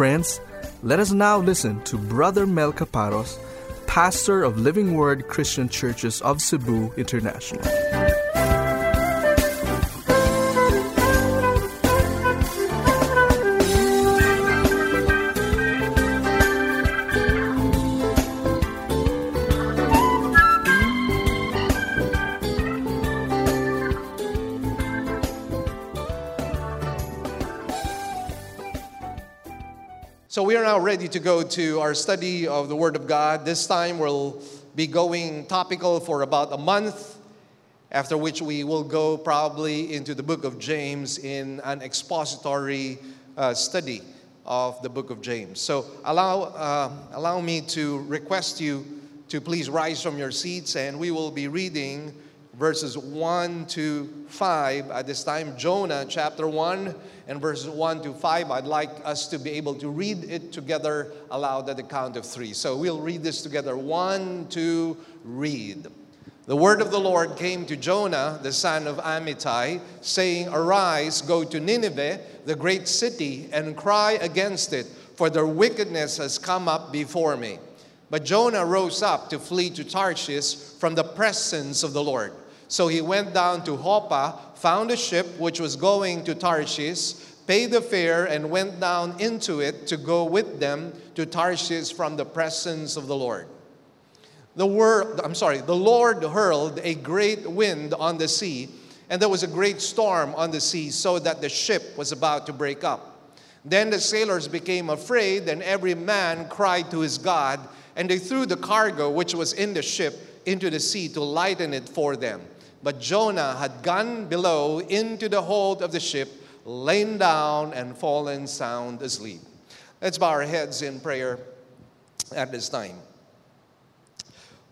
Friends, let us now listen to Brother Mel Caparos, pastor of Living Word Christian Churches of Cebu International. Now ready to go to our study of the Word of God. This time we'll be going topical for about a month, after which we will go probably into the book of James in an expository uh, study of the book of James. So allow, uh, allow me to request you to please rise from your seats and we will be reading verses 1 to 5 at this time. Jonah chapter 1 and verses 1 to 5. I'd like us to be able to read it together aloud at the count of three. So we'll read this together. One, two, read. The word of the Lord came to Jonah, the son of Amittai, saying, Arise, go to Nineveh, the great city, and cry against it, for their wickedness has come up before me. But Jonah rose up to flee to Tarshish from the presence of the Lord. So he went down to Joppa, found a ship which was going to Tarshish, paid the fare, and went down into it to go with them to Tarshish from the presence of the Lord. The word, I'm sorry, the Lord hurled a great wind on the sea, and there was a great storm on the sea, so that the ship was about to break up. Then the sailors became afraid, and every man cried to his God, and they threw the cargo which was in the ship into the sea to lighten it for them. But Jonah had gone below into the hold of the ship, lain down, and fallen sound asleep. Let's bow our heads in prayer at this time.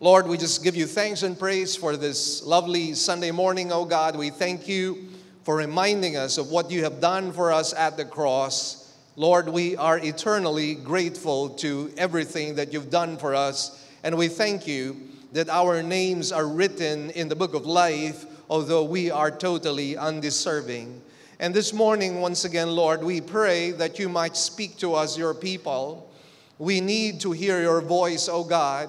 Lord, we just give you thanks and praise for this lovely Sunday morning, oh God. We thank you for reminding us of what you have done for us at the cross. Lord, we are eternally grateful to everything that you've done for us, and we thank you that our names are written in the book of life, although we are totally undeserving. And this morning, once again, Lord, we pray that you might speak to us, your people. We need to hear your voice, O God.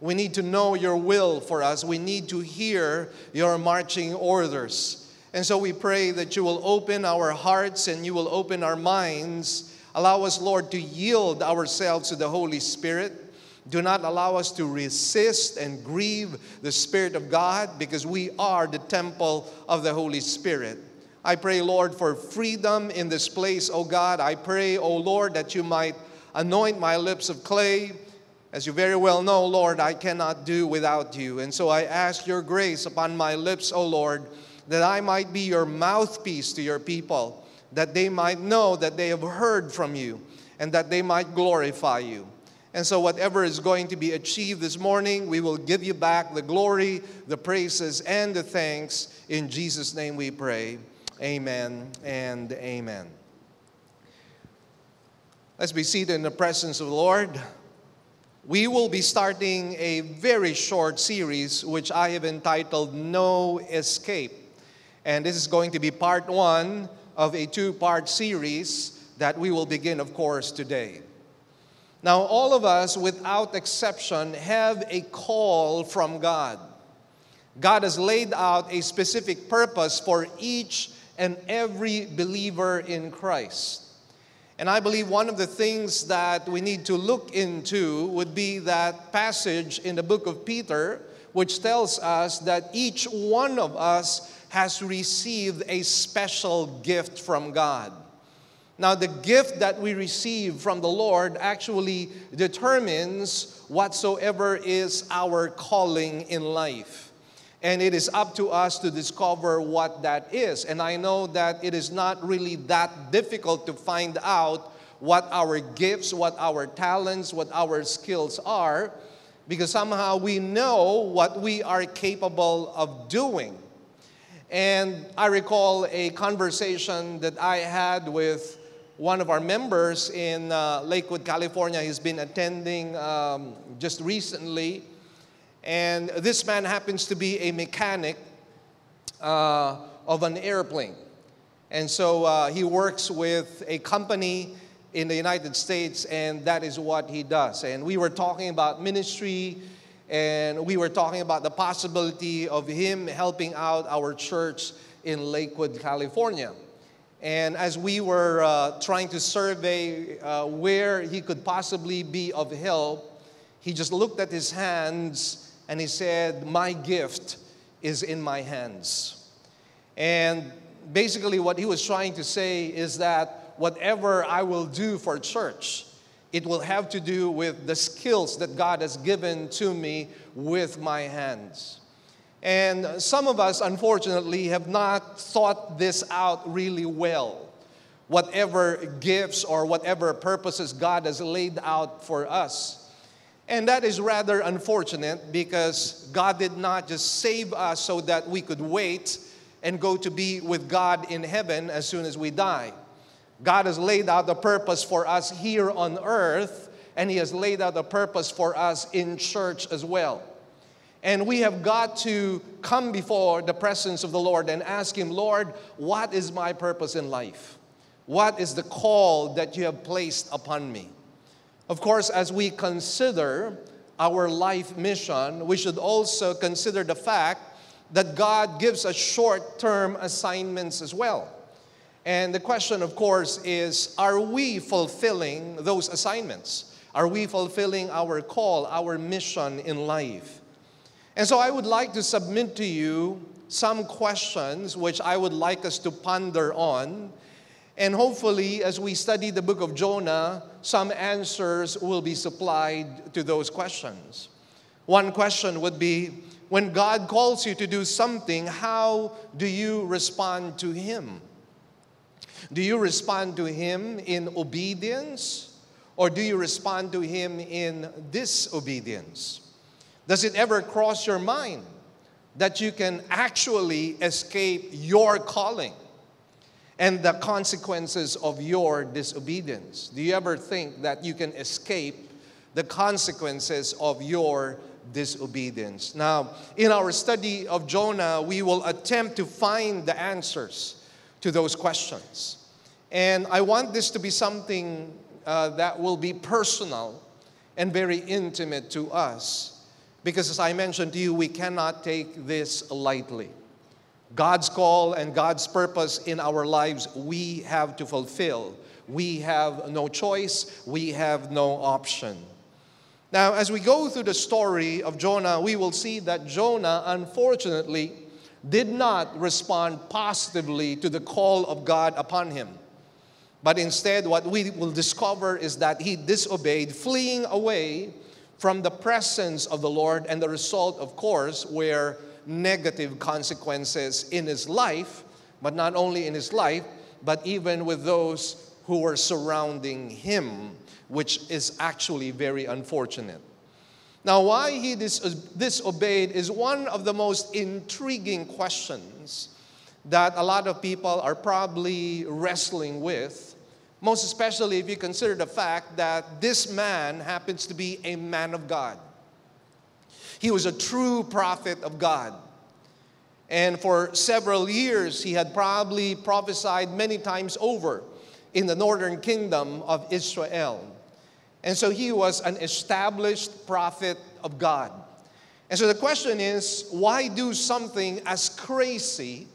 We need to know your will for us. We need to hear your marching orders. And so we pray that you will open our hearts and you will open our minds. Allow us, Lord, to yield ourselves to the Holy Spirit do not allow us to resist and grieve the Spirit of God because we are the temple of the Holy Spirit. I pray, Lord, for freedom in this place, O God. I pray, O Lord, that you might anoint my lips of clay. As you very well know, Lord, I cannot do without you. And so I ask your grace upon my lips, O Lord, that I might be your mouthpiece to your people, that they might know that they have heard from you, and that they might glorify you. And so, whatever is going to be achieved this morning, we will give you back the glory, the praises, and the thanks. In Jesus' name we pray. Amen and amen. Let's be seated in the presence of the Lord. We will be starting a very short series, which I have entitled No Escape. And this is going to be part one of a two part series that we will begin, of course, today. Now, all of us, without exception, have a call from God. God has laid out a specific purpose for each and every believer in Christ. And I believe one of the things that we need to look into would be that passage in the book of Peter, which tells us that each one of us has received a special gift from God. Now, the gift that we receive from the Lord actually determines whatsoever is our calling in life. And it is up to us to discover what that is. And I know that it is not really that difficult to find out what our gifts, what our talents, what our skills are, because somehow we know what we are capable of doing. And I recall a conversation that I had with one of our members in uh, Lakewood, California. He's been attending um, just recently. And this man happens to be a mechanic uh, of an airplane. And so uh, he works with a company in the United States, and that is what he does. And we were talking about ministry, and we were talking about the possibility of him helping out our church in Lakewood, California. And as we were uh, trying to survey uh, where he could possibly be of help, he just looked at his hands and he said, My gift is in my hands. And basically, what he was trying to say is that whatever I will do for church, it will have to do with the skills that God has given to me with my hands. And some of us, unfortunately, have not thought this out really well. Whatever gifts or whatever purposes God has laid out for us. And that is rather unfortunate because God did not just save us so that we could wait and go to be with God in heaven as soon as we die. God has laid out a purpose for us here on earth, and He has laid out a purpose for us in church as well. And we have got to come before the presence of the Lord and ask Him, Lord, what is my purpose in life? What is the call that you have placed upon me? Of course, as we consider our life mission, we should also consider the fact that God gives us short term assignments as well. And the question, of course, is are we fulfilling those assignments? Are we fulfilling our call, our mission in life? And so I would like to submit to you some questions which I would like us to ponder on. And hopefully, as we study the book of Jonah, some answers will be supplied to those questions. One question would be when God calls you to do something, how do you respond to Him? Do you respond to Him in obedience or do you respond to Him in disobedience? Does it ever cross your mind that you can actually escape your calling and the consequences of your disobedience? Do you ever think that you can escape the consequences of your disobedience? Now, in our study of Jonah, we will attempt to find the answers to those questions. And I want this to be something uh, that will be personal and very intimate to us. Because as I mentioned to you, we cannot take this lightly. God's call and God's purpose in our lives, we have to fulfill. We have no choice, we have no option. Now, as we go through the story of Jonah, we will see that Jonah, unfortunately, did not respond positively to the call of God upon him. But instead, what we will discover is that he disobeyed, fleeing away from the presence of the Lord, and the result, of course, were negative consequences in his life, but not only in his life, but even with those who were surrounding him, which is actually very unfortunate. Now, why he dis- disobeyed is one of the most intriguing questions that a lot of people are probably wrestling with, most especially if you consider the fact that this man happens to be a man of God. He was a true prophet of God. And for several years, he had probably prophesied many times over in the northern kingdom of Israel. And so he was an established prophet of God. And so the question is why do something as crazy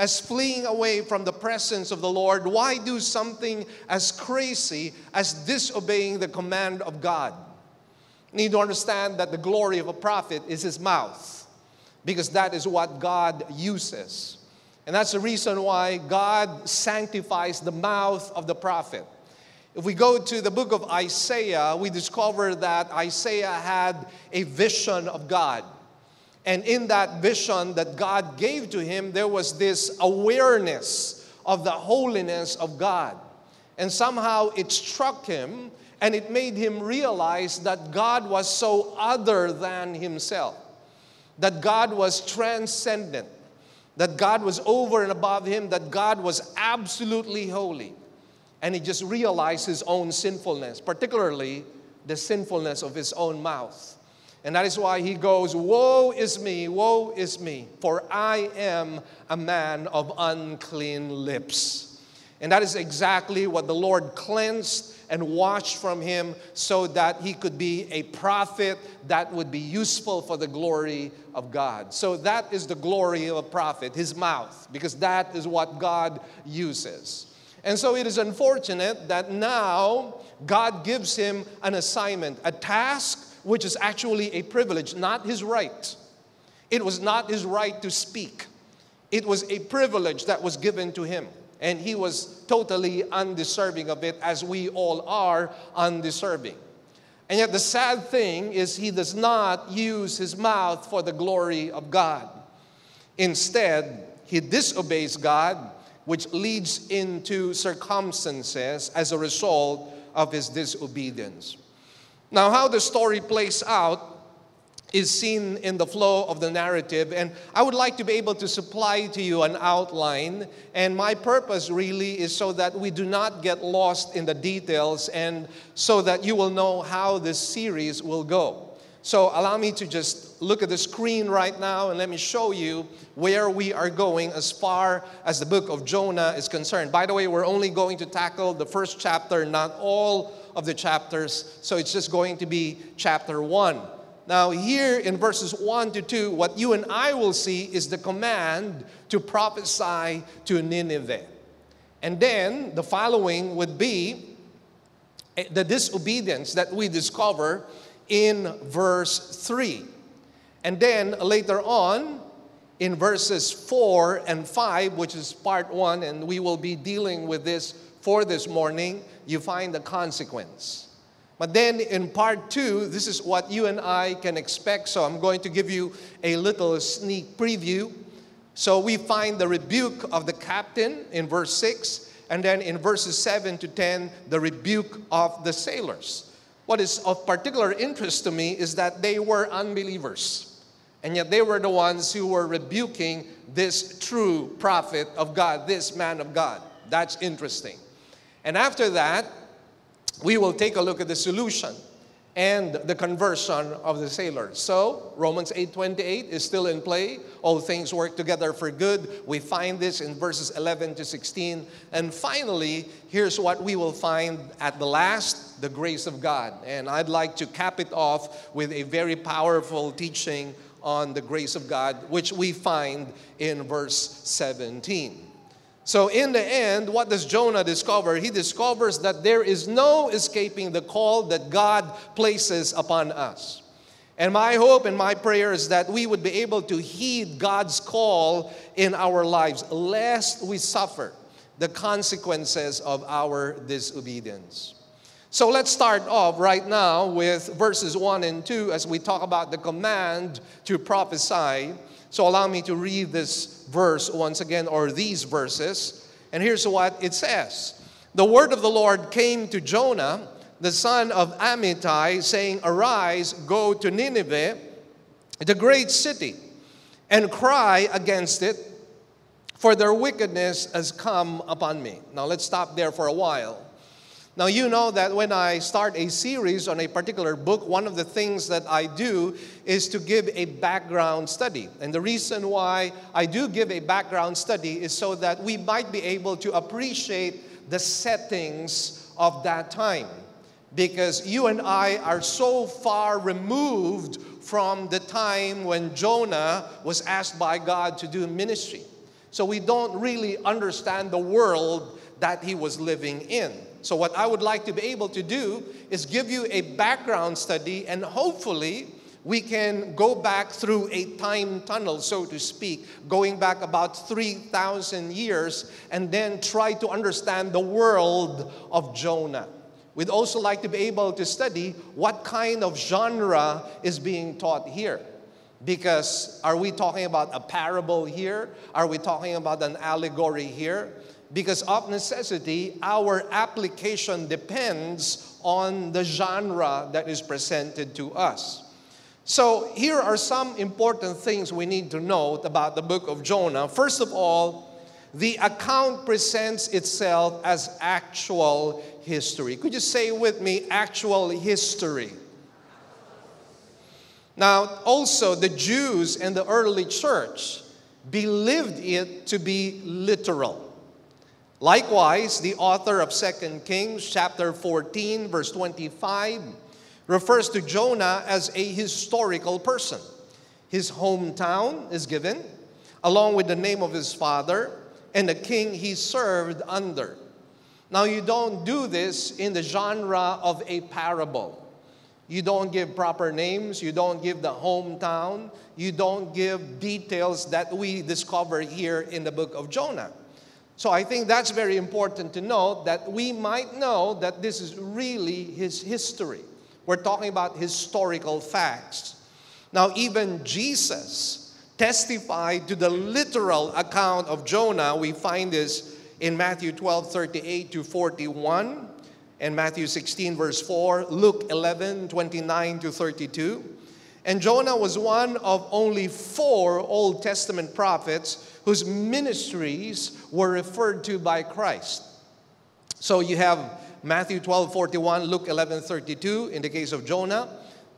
as fleeing away from the presence of the Lord? Why do something as crazy as disobeying the command of God? You need to understand that the glory of a prophet is his mouth, because that is what God uses. And that's the reason why God sanctifies the mouth of the prophet. If we go to the book of Isaiah, we discover that Isaiah had a vision of God. And in that vision that God gave to him, there was this awareness of the holiness of God. And somehow it struck him and it made him realize that God was so other than himself, that God was transcendent, that God was over and above him, that God was absolutely holy and he just realized his own sinfulness, particularly the sinfulness of his own mouth. And that is why he goes, Woe is me, woe is me, for I am a man of unclean lips. And that is exactly what the Lord cleansed and washed from him so that he could be a prophet that would be useful for the glory of God. So that is the glory of a prophet, his mouth, because that is what God uses. And so it is unfortunate that now God gives him an assignment, a task which is actually a privilege, not his right. It was not his right to speak, it was a privilege that was given to him. And he was totally undeserving of it, as we all are undeserving. And yet, the sad thing is, he does not use his mouth for the glory of God. Instead, he disobeys God, which leads into circumstances as a result of his disobedience. Now, how the story plays out is seen in the flow of the narrative. And I would like to be able to supply to you an outline. And my purpose really is so that we do not get lost in the details and so that you will know how this series will go. So allow me to just look at the screen right now and let me show you where we are going as far as the book of Jonah is concerned. By the way, we're only going to tackle the first chapter, not all of the chapters. So it's just going to be chapter 1. Now, here in verses 1 to 2, what you and I will see is the command to prophesy to Nineveh. And then the following would be eh, the disobedience that we discover in verse 3. And then later on, in verses 4 and 5, which is part 1, and we will be dealing with this for this morning, you find the consequence. But then in part two, this is what you and I can expect. So I'm going to give you a little sneak preview. So we find the rebuke of the captain in verse 6, and then in verses 7 to 10, the rebuke of the sailors. What is of particular interest to me is that they were unbelievers, and yet they were the ones who were rebuking this true prophet of God, this man of God. That's interesting. And after that, we will take a look at the solution and the conversion of the sailors. So, Romans 8:28 is still in play. All things work together for good. We find this in verses 11 to 16. And finally, here's what we will find at the last, the grace of God. And I'd like to cap it off with a very powerful teaching on the grace of God, which we find in verse 17. So, in the end, what does Jonah discover? He discovers that there is no escaping the call that God places upon us. And my hope and my prayer is that we would be able to heed God's call in our lives, lest we suffer the consequences of our disobedience. So let's start off right now with verses 1 and 2 as we talk about the command to prophesy. So allow me to read this verse once again, or these verses. And here's what it says The word of the Lord came to Jonah, the son of Amittai, saying, Arise, go to Nineveh, the great city, and cry against it, for their wickedness has come upon me. Now let's stop there for a while. Now, you know that when I start a series on a particular book, one of the things that I do is to give a background study. And the reason why I do give a background study is so that we might be able to appreciate the settings of that time. Because you and I are so far removed from the time when Jonah was asked by God to do ministry. So we don't really understand the world that he was living in. So, what I would like to be able to do is give you a background study, and hopefully, we can go back through a time tunnel, so to speak, going back about 3,000 years, and then try to understand the world of Jonah. We'd also like to be able to study what kind of genre is being taught here. Because are we talking about a parable here? Are we talking about an allegory here? Because of necessity, our application depends on the genre that is presented to us. So, here are some important things we need to note about the book of Jonah. First of all, the account presents itself as actual history. Could you say with me, actual history? Now, also, the Jews and the early church believed it to be literal. Likewise, the author of 2 Kings chapter 14 verse 25 refers to Jonah as a historical person. His hometown is given along with the name of his father and the king he served under. Now, you don't do this in the genre of a parable. You don't give proper names, you don't give the hometown, you don't give details that we discover here in the book of Jonah. So I think that's very important to note that we might know that this is really his history. We're talking about historical facts. Now, even Jesus testified to the literal account of Jonah. We find this in Matthew 12 38 to 41, and Matthew 16, verse 4, Luke 11 29 to 32. And Jonah was one of only four Old Testament prophets whose ministries were referred to by Christ. So you have Matthew 12 41, Luke 11 32 in the case of Jonah.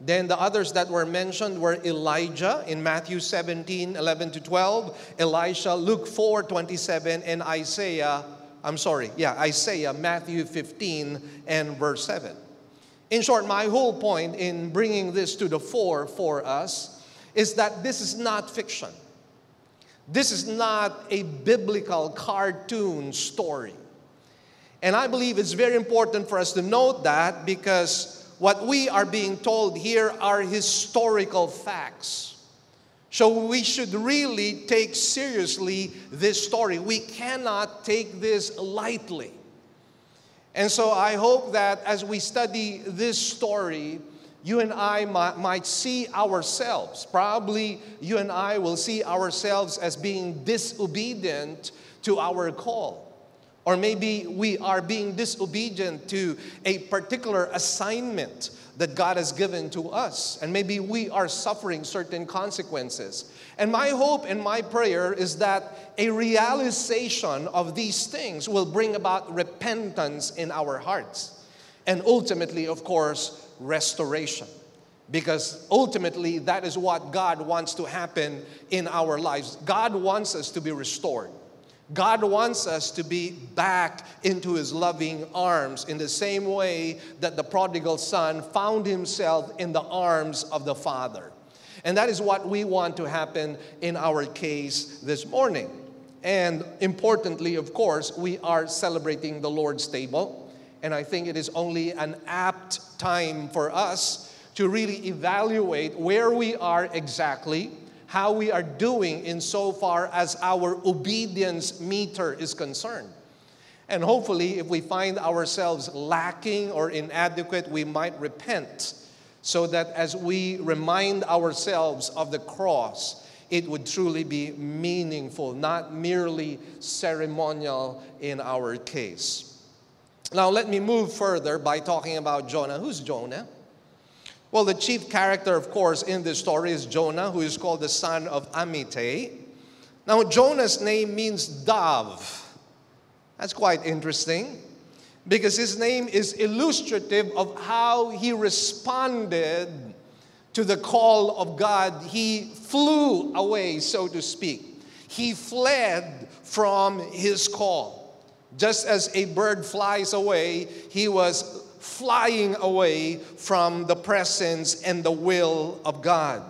Then the others that were mentioned were Elijah in Matthew 17 11 to 12, Elisha, Luke 4 27, and Isaiah, I'm sorry, yeah, Isaiah, Matthew 15 and verse 7. In short, my whole point in bringing this to the fore for us is that this is not fiction. This is not a biblical cartoon story. And I believe it's very important for us to note that because what we are being told here are historical facts. So we should really take seriously this story. We cannot take this lightly. And so I hope that as we study this story, you and I might, might, see ourselves. Probably you and I will see ourselves as being disobedient to our call. Or maybe we are being disobedient to a particular assignment that God has given to us. And maybe we are suffering certain consequences. And my hope and my prayer is that a realization of these things will bring about repentance in our hearts. And ultimately, of course, restoration. Because ultimately, that is what God wants to happen in our lives. God wants us to be restored. God wants us to be back into his loving arms in the same way that the prodigal son found himself in the arms of the Father. And that is what we want to happen in our case this morning. And importantly, of course, we are celebrating the Lord's table. And I think it is only an apt time for us to really evaluate where we are exactly how we are doing insofar as our obedience meter is concerned. And hopefully, if we find ourselves lacking or inadequate, we might repent so that as we remind ourselves of the cross, it would truly be meaningful, not merely ceremonial in our case. Now, let me move further by talking about Jonah. Who's Jonah? Well, the chief character, of course, in this story is Jonah, who is called the son of Amittai. Now, Jonah's name means dove. That's quite interesting because his name is illustrative of how he responded to the call of God. He flew away, so to speak. He fled from his call. Just as a bird flies away, he was flying away from the presence and the will of God.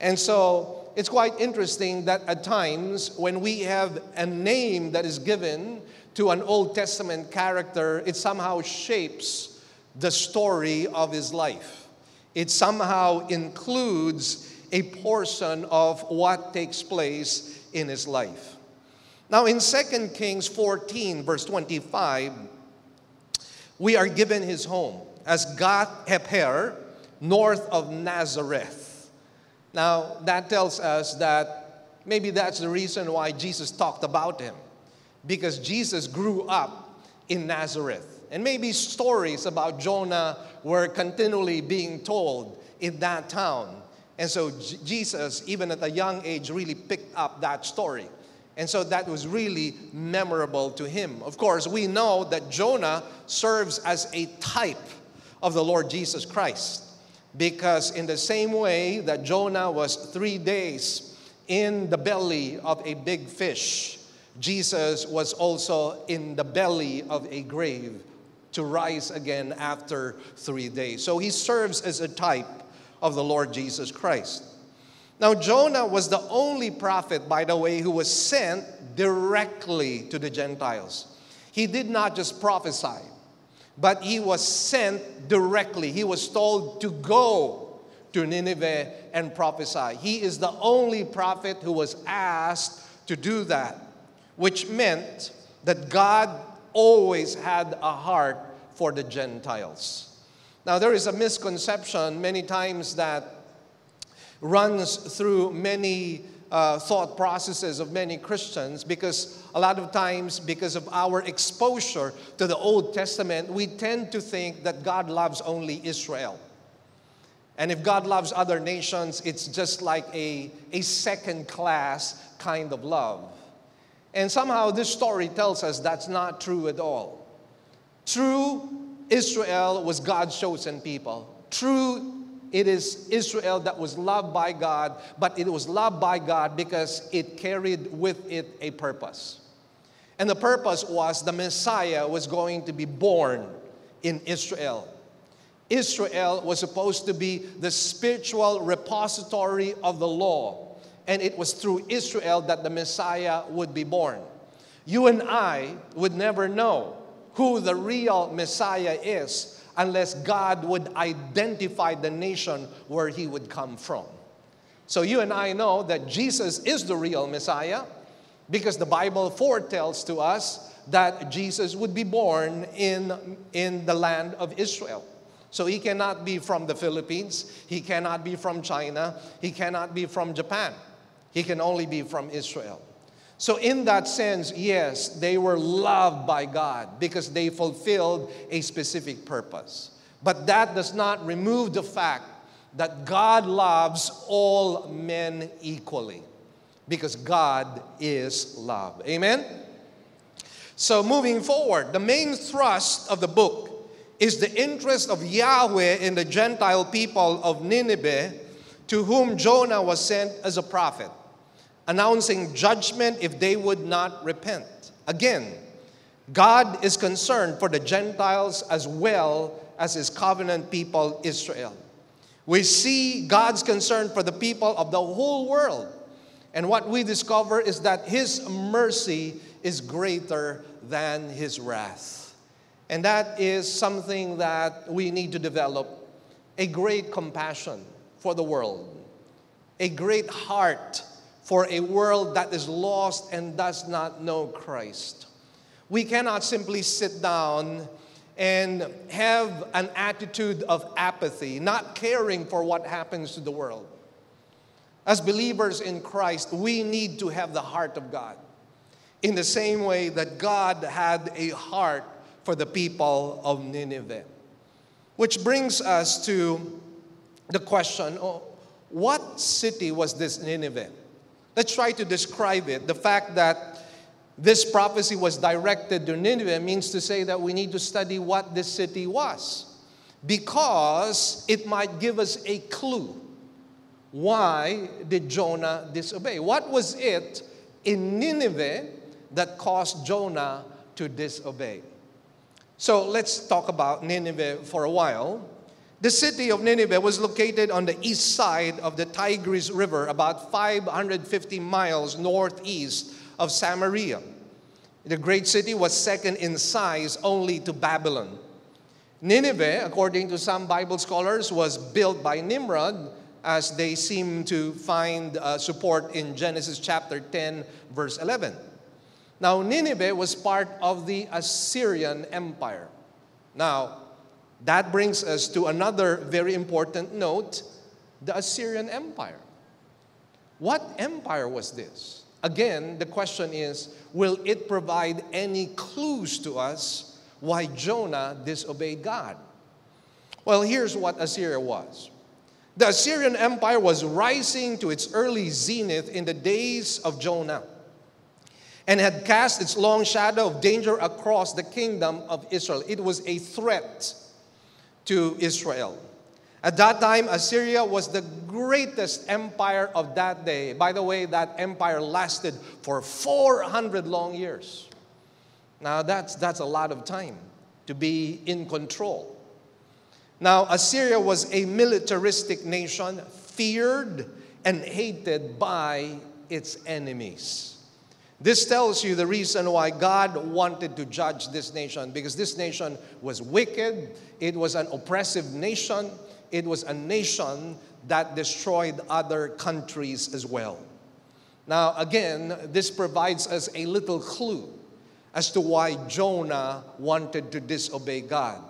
And so it's quite interesting that at times when we have a name that is given to an Old Testament character, it somehow shapes the story of his life. It somehow includes a portion of what takes place in his life. Now, in 2 Kings 14, verse 25, we are given his home as Gath Hepher, north of Nazareth. Now, that tells us that maybe that's the reason why Jesus talked about him, because Jesus grew up in Nazareth. And maybe stories about Jonah were continually being told in that town. And so Jesus, even at a young age, really picked up that story. And so that was really memorable to him. Of course, we know that Jonah serves as a type of the Lord Jesus Christ. Because, in the same way that Jonah was three days in the belly of a big fish, Jesus was also in the belly of a grave to rise again after three days. So he serves as a type of the Lord Jesus Christ. Now, Jonah was the only prophet, by the way, who was sent directly to the Gentiles. He did not just prophesy, but he was sent directly. He was told to go to Nineveh and prophesy. He is the only prophet who was asked to do that, which meant that God always had a heart for the Gentiles. Now, there is a misconception many times that runs through many uh, thought processes of many Christians because a lot of times, because of our exposure to the Old Testament, we tend to think that God loves only Israel. And if God loves other nations, it's just like a, a second class kind of love. And somehow this story tells us that's not true at all. True, Israel was God's chosen people. True, it is Israel that was loved by God, but it was loved by God because it carried with it a purpose. And the purpose was the Messiah was going to be born in Israel. Israel was supposed to be the spiritual repository of the law, and it was through Israel that the Messiah would be born. You and I would never know who the real Messiah is unless God would identify the nation where he would come from. So you and I know that Jesus is the real Messiah because the Bible foretells to us that Jesus would be born in, in the land of Israel. So he cannot be from the Philippines, he cannot be from China, he cannot be from Japan. He can only be from Israel. So, in that sense, yes, they were loved by God because they fulfilled a specific purpose. But that does not remove the fact that God loves all men equally because God is love. Amen? So, moving forward, the main thrust of the book is the interest of Yahweh in the Gentile people of Nineveh to whom Jonah was sent as a prophet announcing judgment if they would not repent. Again, God is concerned for the Gentiles as well as his covenant people, Israel. We see God's concern for the people of the whole world. And what we discover is that his mercy is greater than his wrath. And that is something that we need to develop a great compassion for the world, a great heart for a world that is lost and does not know Christ. We cannot simply sit down and have an attitude of apathy, not caring for what happens to the world. As believers in Christ, we need to have the heart of God in the same way that God had a heart for the people of Nineveh. Which brings us to the question oh, what city was this Nineveh? Let's try to describe it. The fact that this prophecy was directed to Nineveh means to say that we need to study what this city was because it might give us a clue. Why did Jonah disobey? What was it in Nineveh that caused Jonah to disobey? So let's talk about Nineveh for a while. The city of Nineveh was located on the east side of the Tigris River, about 550 miles northeast of Samaria. The great city was second in size only to Babylon. Nineveh, according to some Bible scholars, was built by Nimrod, as they seem to find uh, support in Genesis chapter 10, verse 11. Now, Nineveh was part of the Assyrian Empire. Now, that brings us to another very important note the Assyrian Empire. What empire was this? Again, the question is will it provide any clues to us why Jonah disobeyed God? Well, here's what Assyria was. The Assyrian Empire was rising to its early zenith in the days of Jonah and had cast its long shadow of danger across the kingdom of Israel. It was a threat to Israel. At that time, Assyria was the greatest empire of that day. By the way, that empire lasted for 400 long years. Now, that's, that's a lot of time to be in control. Now, Assyria was a militaristic nation, feared and hated by its enemies. This tells you the reason why God wanted to judge this nation because this nation was wicked, it was an oppressive nation, it was a nation that destroyed other countries as well. Now, again, this provides us a little clue as to why Jonah wanted to disobey God.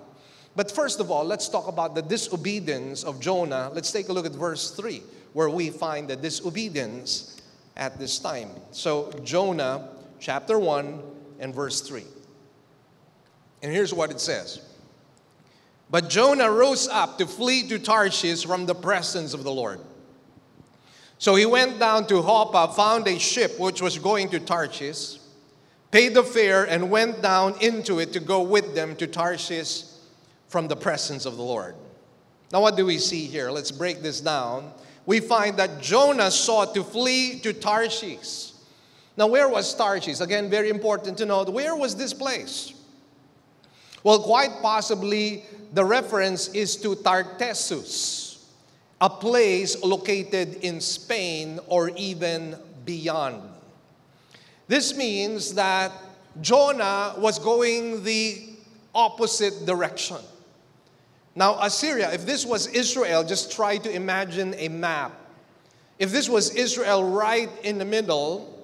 But first of all, let's talk about the disobedience of Jonah. Let's take a look at verse 3, where we find the disobedience at this time. So, Jonah chapter 1 and verse 3. And here's what it says But Jonah rose up to flee to Tarshish from the presence of the Lord. So he went down to Joppa, found a ship which was going to Tarshish, paid the fare, and went down into it to go with them to Tarshish from the presence of the Lord. Now, what do we see here? Let's break this down. We find that Jonah sought to flee to Tarshish. Now, where was Tarshish? Again, very important to note. Where was this place? Well, quite possibly the reference is to Tartessus, a place located in Spain or even beyond. This means that Jonah was going the opposite direction. Now, Assyria, if this was Israel, just try to imagine a map. If this was Israel right in the middle,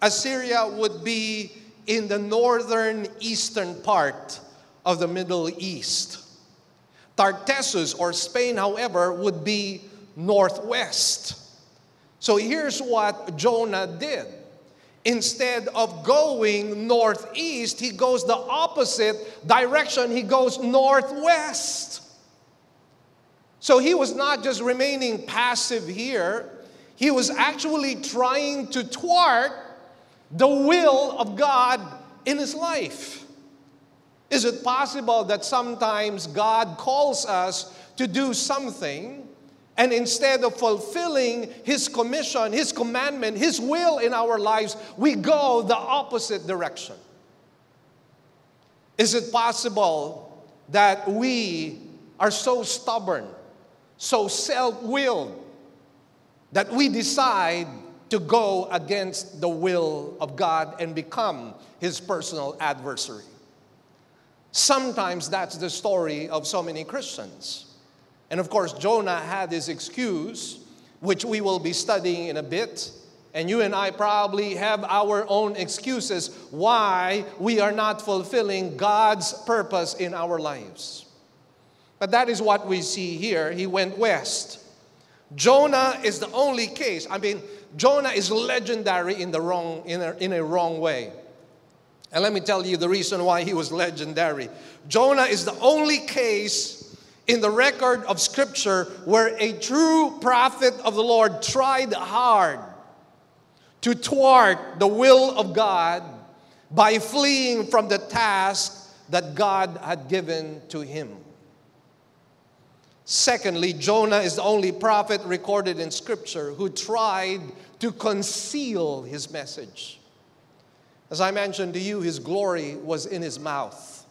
Assyria would be in the northern eastern part of the Middle East. Tartessus or Spain, however, would be northwest. So here's what Jonah did. Instead of going northeast, he goes the opposite direction. He goes northwest. So he was not just remaining passive here, he was actually trying to thwart the will of God in his life. Is it possible that sometimes God calls us to do something and instead of fulfilling His commission, His commandment, His will in our lives, we go the opposite direction? Is it possible that we are so stubborn so self willed that we decide to go against the will of God and become his personal adversary. Sometimes that's the story of so many Christians. And of course, Jonah had his excuse, which we will be studying in a bit. And you and I probably have our own excuses why we are not fulfilling God's purpose in our lives. But that is what we see here. He went west. Jonah is the only case. I mean, Jonah is legendary in the wrong in a, in a wrong way. And let me tell you the reason why he was legendary. Jonah is the only case in the record of scripture where a true prophet of the Lord tried hard to thwart the will of God by fleeing from the task that God had given to him. Secondly, Jonah is the only prophet recorded in Scripture who tried to conceal his message. As I mentioned to you, his glory was in his mouth.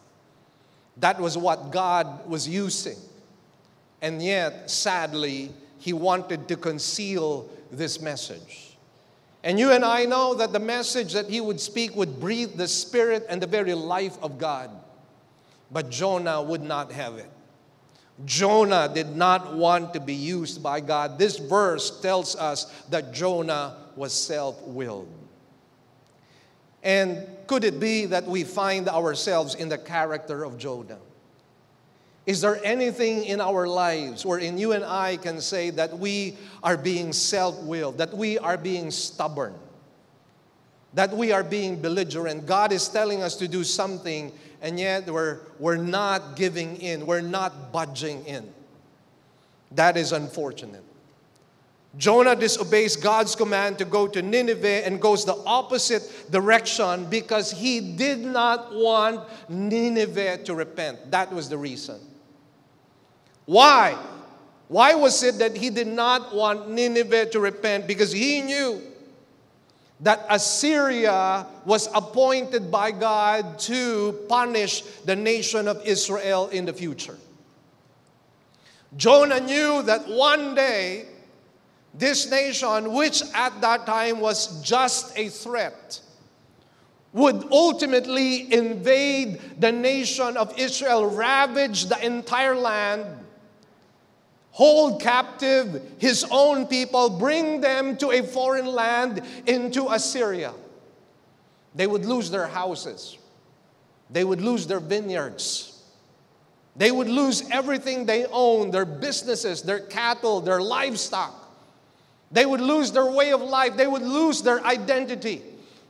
That was what God was using. And yet, sadly, he wanted to conceal this message. And you and I know that the message that he would speak would breathe the spirit and the very life of God. But Jonah would not have it. Jonah did not want to be used by God. This verse tells us that Jonah was self willed. And could it be that we find ourselves in the character of Jonah? Is there anything in our lives wherein you and I can say that we are being self willed, that we are being stubborn, that we are being belligerent? God is telling us to do something and yet we're, we're not giving in, we're not budging in. That is unfortunate. Jonah disobeys God's command to go to Nineveh and goes the opposite direction because he did not want Nineveh to repent. That was the reason. Why? Why was it that he did not want Nineveh to repent? Because he knew that Assyria was appointed by God to punish the nation of Israel in the future. Jonah knew that one day this nation, which at that time was just a threat, would ultimately invade the nation of Israel, ravage the entire land, hold captive his own people, bring them to a foreign land into Assyria. They would lose their houses, they would lose their vineyards. They would lose everything they own their businesses, their cattle, their livestock. They would lose their way of life. They would lose their identity.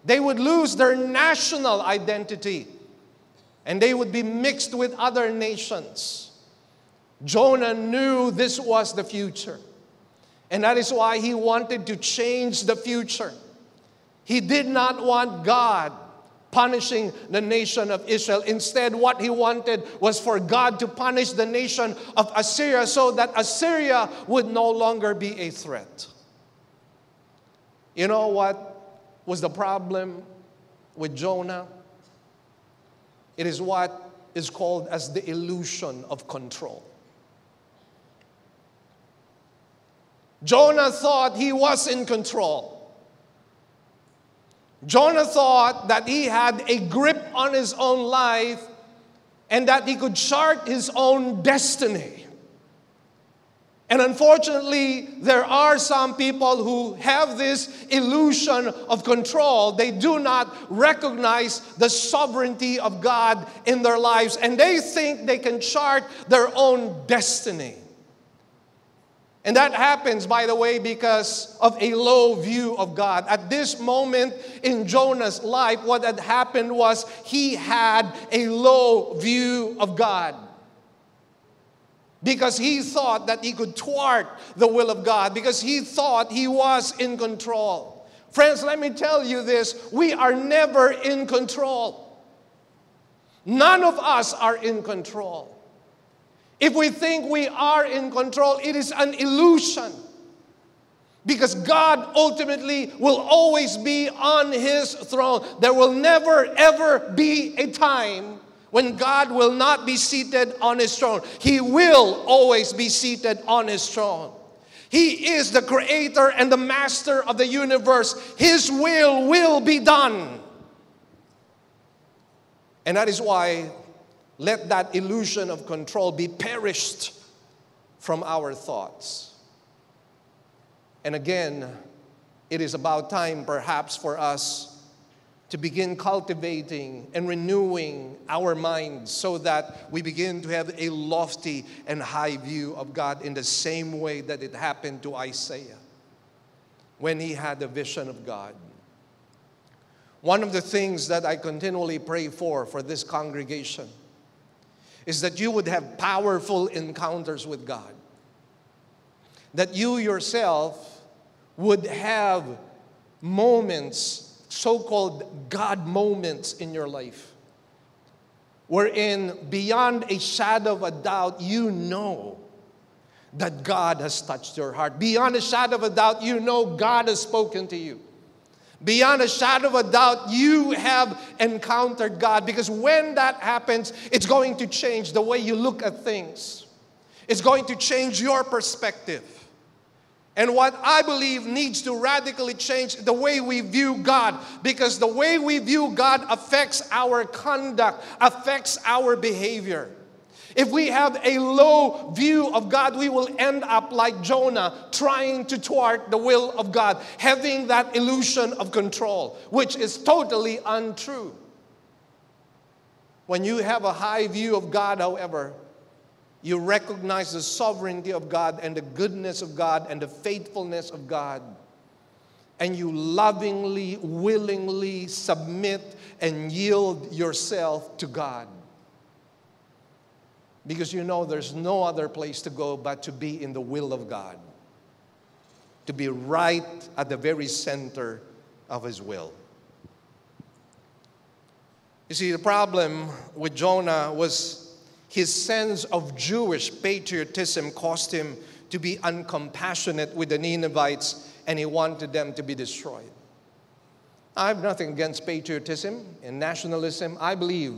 They would lose their national identity. And they would be mixed with other nations. Jonah knew this was the future. And that is why he wanted to change the future. He did not want God punishing the nation of Israel. Instead, what he wanted was for God to punish the nation of Assyria so that Assyria would no longer be a threat. You know what was the problem with Jonah? It is what is called as the illusion of control. Jonah thought he was in control. Jonah thought that he had a grip on his own life and that he could chart his own destiny. And unfortunately, there are some people who have this illusion of control. They do not recognize the sovereignty of God in their lives, and they think they can chart their own destiny. And that happens, by the way, because of a low view of God. At this moment in Jonah's life, what had happened was he had a low view of God because he thought that he could thwart the will of God, because he thought he was in control. Friends, let me tell you this we are never in control. None of us are in control. If we think we are in control, it is an illusion. Because God ultimately will always be on his throne. There will never, ever be a time when God will not be seated on his throne. He will always be seated on his throne. He is the creator and the master of the universe. His will will be done. And that is why let that illusion of control be perished from our thoughts. And again, it is about time perhaps for us to begin cultivating and renewing our minds so that we begin to have a lofty and high view of God in the same way that it happened to Isaiah when he had a vision of God. One of the things that I continually pray for for this congregation is that you would have powerful encounters with God. That you yourself would have moments so called God moments in your life, wherein beyond a shadow of a doubt, you know that God has touched your heart. Beyond a shadow of a doubt, you know God has spoken to you. Beyond a shadow of a doubt, you have encountered God because when that happens, it's going to change the way you look at things. It's going to change your perspective. And what I believe needs to radically change the way we view God because the way we view God affects our conduct, affects our behavior. If we have a low view of God, we will end up like Jonah, trying to thwart the will of God, having that illusion of control, which is totally untrue. When you have a high view of God, however, you recognize the sovereignty of God and the goodness of God and the faithfulness of God. And you lovingly, willingly submit and yield yourself to God. Because you know there's no other place to go but to be in the will of God, to be right at the very center of His will. You see, the problem with Jonah was his sense of Jewish patriotism caused him to be uncompassionate with the Ninevites and he wanted them to be destroyed. I have nothing against patriotism and nationalism. I believe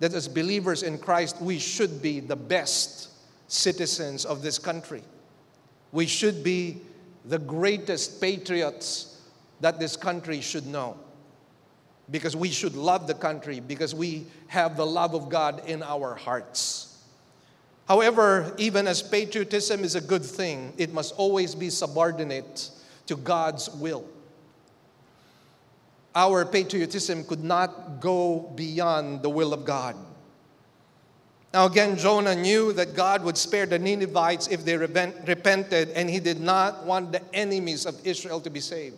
that as believers in Christ, we should be the best citizens of this country. We should be the greatest patriots that this country should know. Because we should love the country, because we have the love of God in our hearts. However, even as patriotism is a good thing, it must always be subordinate to God's will. Our patriotism could not go beyond the will of God. Now, again, Jonah knew that God would spare the Ninevites if they repented, and he did not want the enemies of Israel to be saved.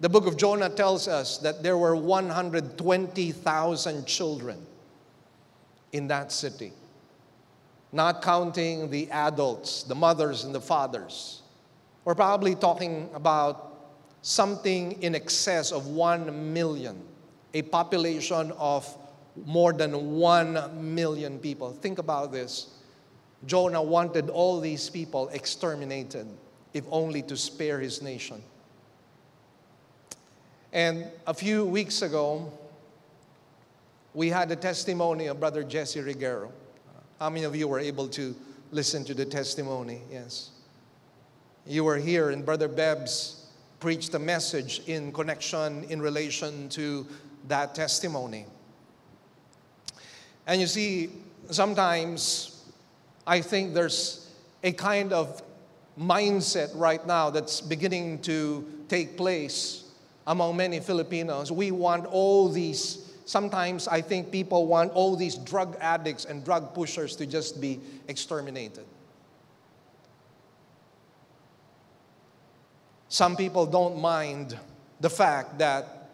The book of Jonah tells us that there were 120,000 children in that city, not counting the adults, the mothers and the fathers. We're probably talking about something in excess of 1 million, a population of more than 1 million people. Think about this. Jonah wanted all these people exterminated, if only to spare his nation. And a few weeks ago, we had a testimony of Brother Jesse Rigero. How many of you were able to listen to the testimony? Yes. You were here, and Brother Bebbs preached a message in connection, in relation to that testimony. And you see, sometimes I think there's a kind of mindset right now that's beginning to take place among many Filipinos. We want all these, sometimes I think people want all these drug addicts and drug pushers to just be exterminated. Some people don't mind the fact that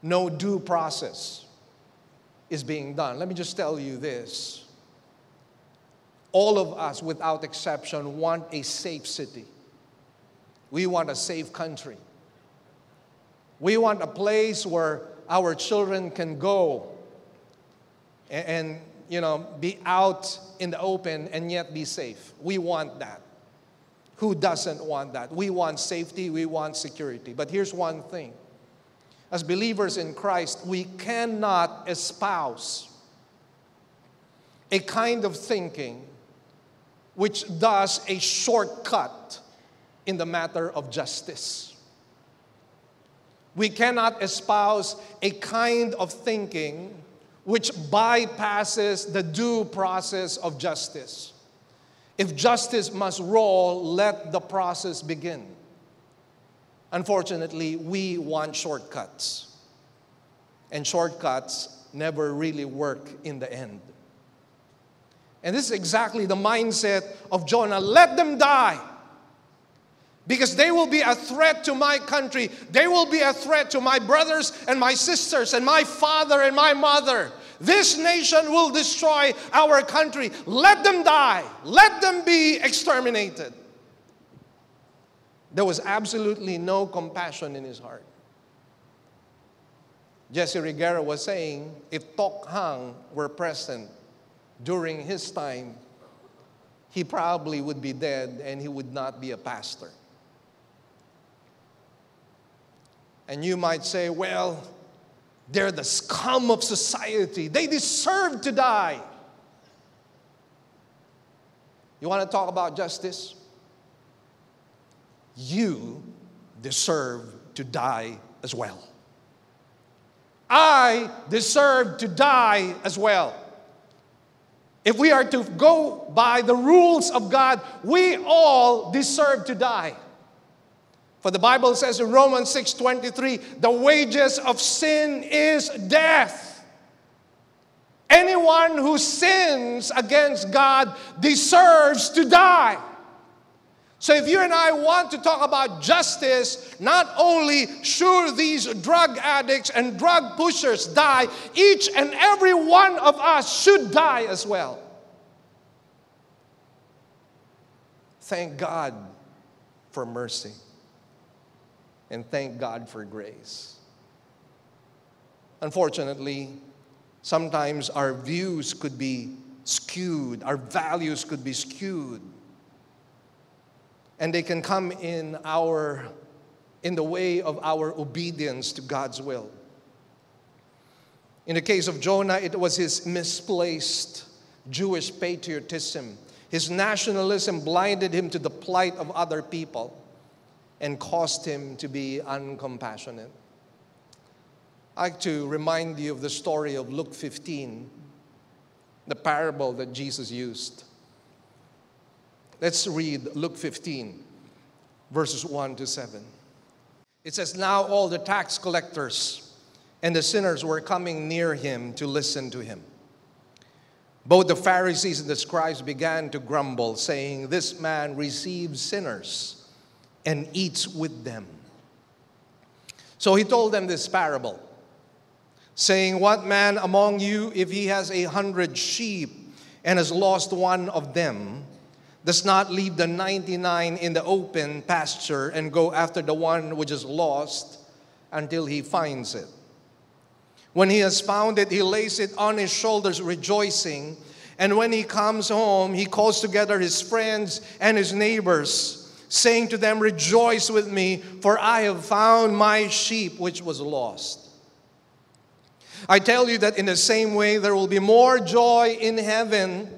no due process is being done. Let me just tell you this. All of us, without exception, want a safe city. We want a safe country. We want a place where our children can go and, and you know, be out in the open and yet be safe. We want that. Who doesn't want that? We want safety, we want security. But here's one thing as believers in Christ, we cannot espouse a kind of thinking which does a shortcut in the matter of justice. We cannot espouse a kind of thinking which bypasses the due process of justice. If justice must roll, let the process begin. Unfortunately, we want shortcuts. And shortcuts never really work in the end. And this is exactly the mindset of Jonah. Let them die. Because they will be a threat to my country. They will be a threat to my brothers and my sisters and my father and my mother. This nation will destroy our country. Let them die. Let them be exterminated. There was absolutely no compassion in his heart. Jesse Rigero was saying if Tokhang were present during his time, he probably would be dead and he would not be a pastor. And you might say, well, they're the scum of society. They deserve to die. You want to talk about justice? You deserve to die as well. I deserve to die as well. If we are to go by the rules of God, we all deserve to die. For the Bible says in Romans 6:23, the wages of sin is death. Anyone who sins against God deserves to die. So if you and I want to talk about justice, not only should these drug addicts and drug pushers die, each and every one of us should die as well. Thank God for mercy and thank God for grace. Unfortunately, sometimes our views could be skewed, our values could be skewed and they can come in our in the way of our obedience to God's will. In the case of Jonah, it was his misplaced Jewish patriotism. His nationalism blinded him to the plight of other people and caused him to be uncompassionate. I like to remind you of the story of Luke 15, the parable that Jesus used. Let's read Luke 15, verses 1 to 7. It says, Now all the tax collectors and the sinners were coming near him to listen to him. Both the Pharisees and the scribes began to grumble, saying, This man receives sinners and eats with them. So he told them this parable, saying, What man among you, if he has a hundred sheep and has lost one of them, does not leave the 99 in the open pasture and go after the one which is lost until he finds it. When he has found it, he lays it on his shoulders, rejoicing. And when he comes home, he calls together his friends and his neighbors, saying to them, Rejoice with me, for I have found my sheep which was lost. I tell you that in the same way, there will be more joy in heaven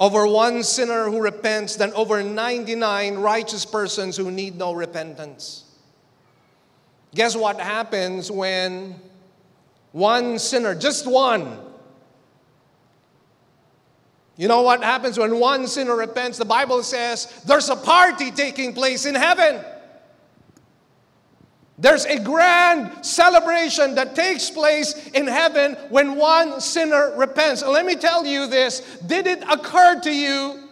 over one sinner who repents than over 99 righteous persons who need no repentance. Guess what happens when one sinner, just one, you know what happens when one sinner repents? The Bible says there's a party taking place in heaven. There's a grand celebration that takes place in heaven when one sinner repents. Let me tell you this did it occur to you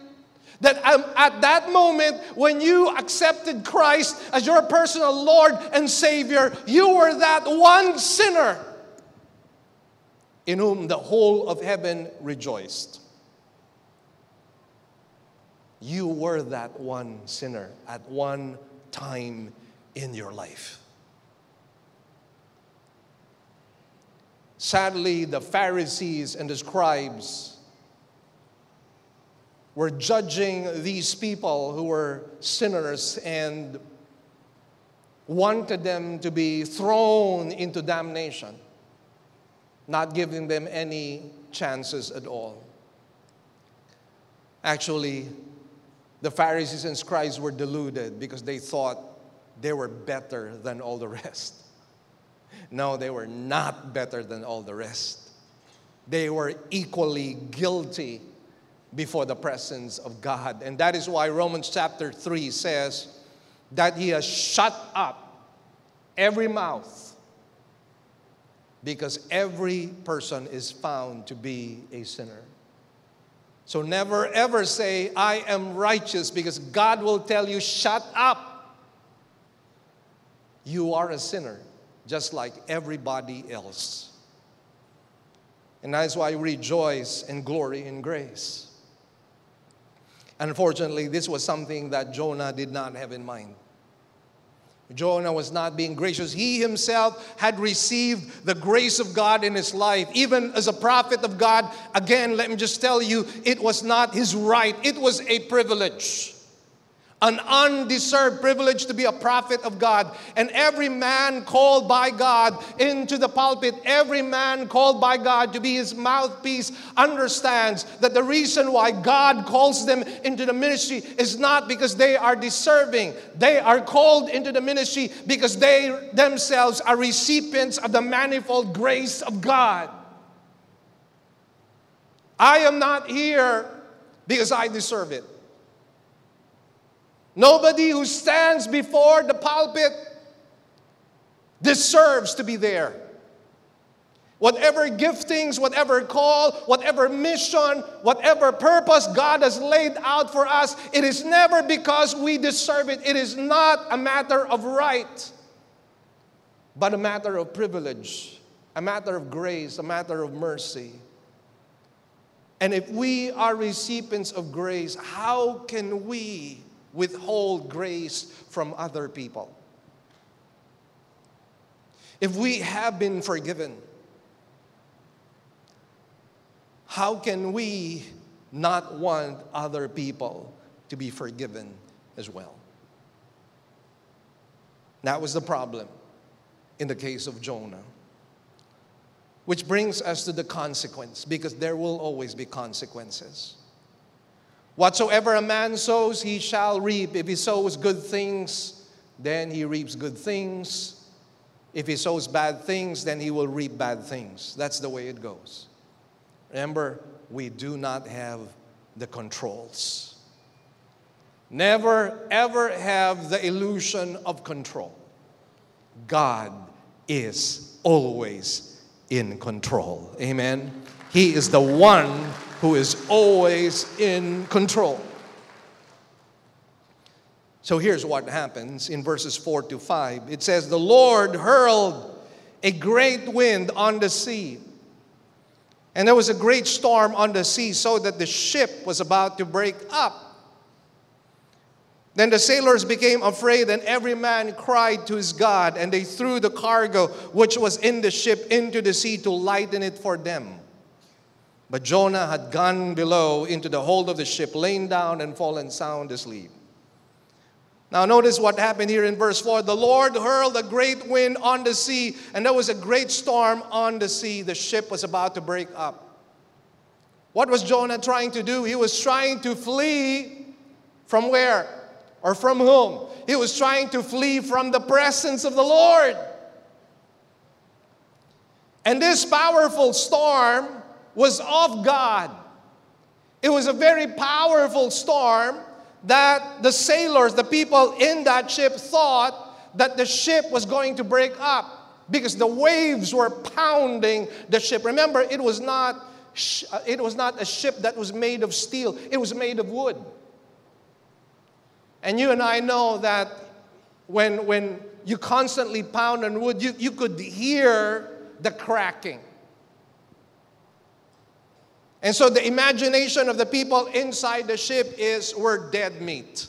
that um, at that moment when you accepted Christ as your personal Lord and Savior, you were that one sinner in whom the whole of heaven rejoiced? You were that one sinner at one time in your life. Sadly, the Pharisees and the scribes were judging these people who were sinners and wanted them to be thrown into damnation, not giving them any chances at all. Actually, the Pharisees and scribes were deluded because they thought they were better than all the rest. No, they were not better than all the rest. They were equally guilty before the presence of God. And that is why Romans chapter 3 says that He has shut up every mouth because every person is found to be a sinner. So never ever say, I am righteous, because God will tell you, shut up. You are a sinner just like everybody else. And that's why we rejoice and glory in grace. Unfortunately, this was something that Jonah did not have in mind. Jonah was not being gracious. He himself had received the grace of God in his life. Even as a prophet of God, again, let me just tell you, it was not his right, it was a privilege an undeserved privilege to be a prophet of God. And every man called by God into the pulpit, every man called by God to be his mouthpiece, understands that the reason why God calls them into the ministry is not because they are deserving. They are called into the ministry because they themselves are recipients of the manifold grace of God. I am not here because I deserve it. Nobody who stands before the pulpit deserves to be there. Whatever giftings, whatever call, whatever mission, whatever purpose God has laid out for us, it is never because we deserve it. It is not a matter of right, but a matter of privilege, a matter of grace, a matter of mercy. And if we are recipients of grace, how can we withhold grace from other people. If we have been forgiven, how can we not want other people to be forgiven as well. That was the problem in the case of Jonah. Which brings us to the consequence, because there will always be consequences. Whatsoever a man sows, he shall reap. If he sows good things, then he reaps good things. If he sows bad things, then he will reap bad things. That's the way it goes. Remember, we do not have the controls. Never, ever have the illusion of control. God is always in control. Amen. He is the one who is always in control. So here's what happens in verses 4 to 5. It says, The Lord hurled a great wind on the sea. And there was a great storm on the sea, so that the ship was about to break up. Then the sailors became afraid, and every man cried to his God, and they threw the cargo which was in the ship into the sea to lighten it for them. But Jonah had gone below into the hold of the ship, lain down and fallen sound asleep. Now, notice what happened here in verse 4. The Lord hurled a great wind on the sea, and there was a great storm on the sea. The ship was about to break up. What was Jonah trying to do? He was trying to flee from where? Or from whom? He was trying to flee from the presence of the Lord. And this powerful storm was of God. It was a very powerful storm that the sailors, the people in that ship, thought that the ship was going to break up because the waves were pounding the ship. Remember, it was not, uh, it was not a ship that was made of steel, it was made of wood. And you and I know that when, when you constantly pound on wood, you, you could hear the cracking. And so the imagination of the people inside the ship is we're dead meat.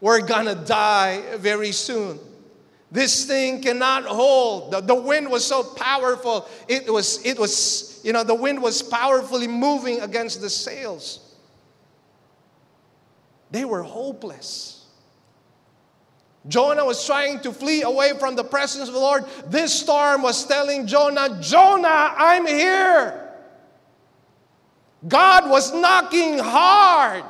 We're gonna die very soon. This thing cannot hold. The, the wind was so powerful. It was, it was, you know, the wind was powerfully moving against the sails. They were hopeless. Jonah was trying to flee away from the presence of the Lord. This storm was telling Jonah, Jonah, I'm here. God was knocking hard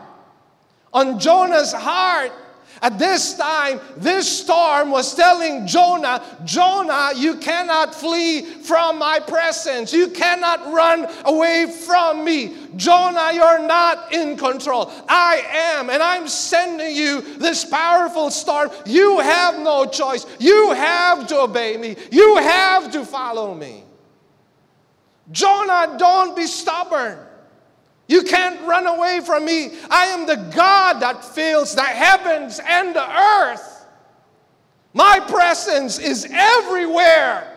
on Jonah's heart at this time, this storm was telling Jonah, Jonah, you cannot flee from my presence. You cannot run away from me. Jonah, you're not in control. I am, and I'm sending you this powerful storm. You have no choice. You have to obey me. You have to follow me. Jonah, don't be stubborn. You can't run away from me. I am the God that fills the heavens and the earth. My presence is everywhere.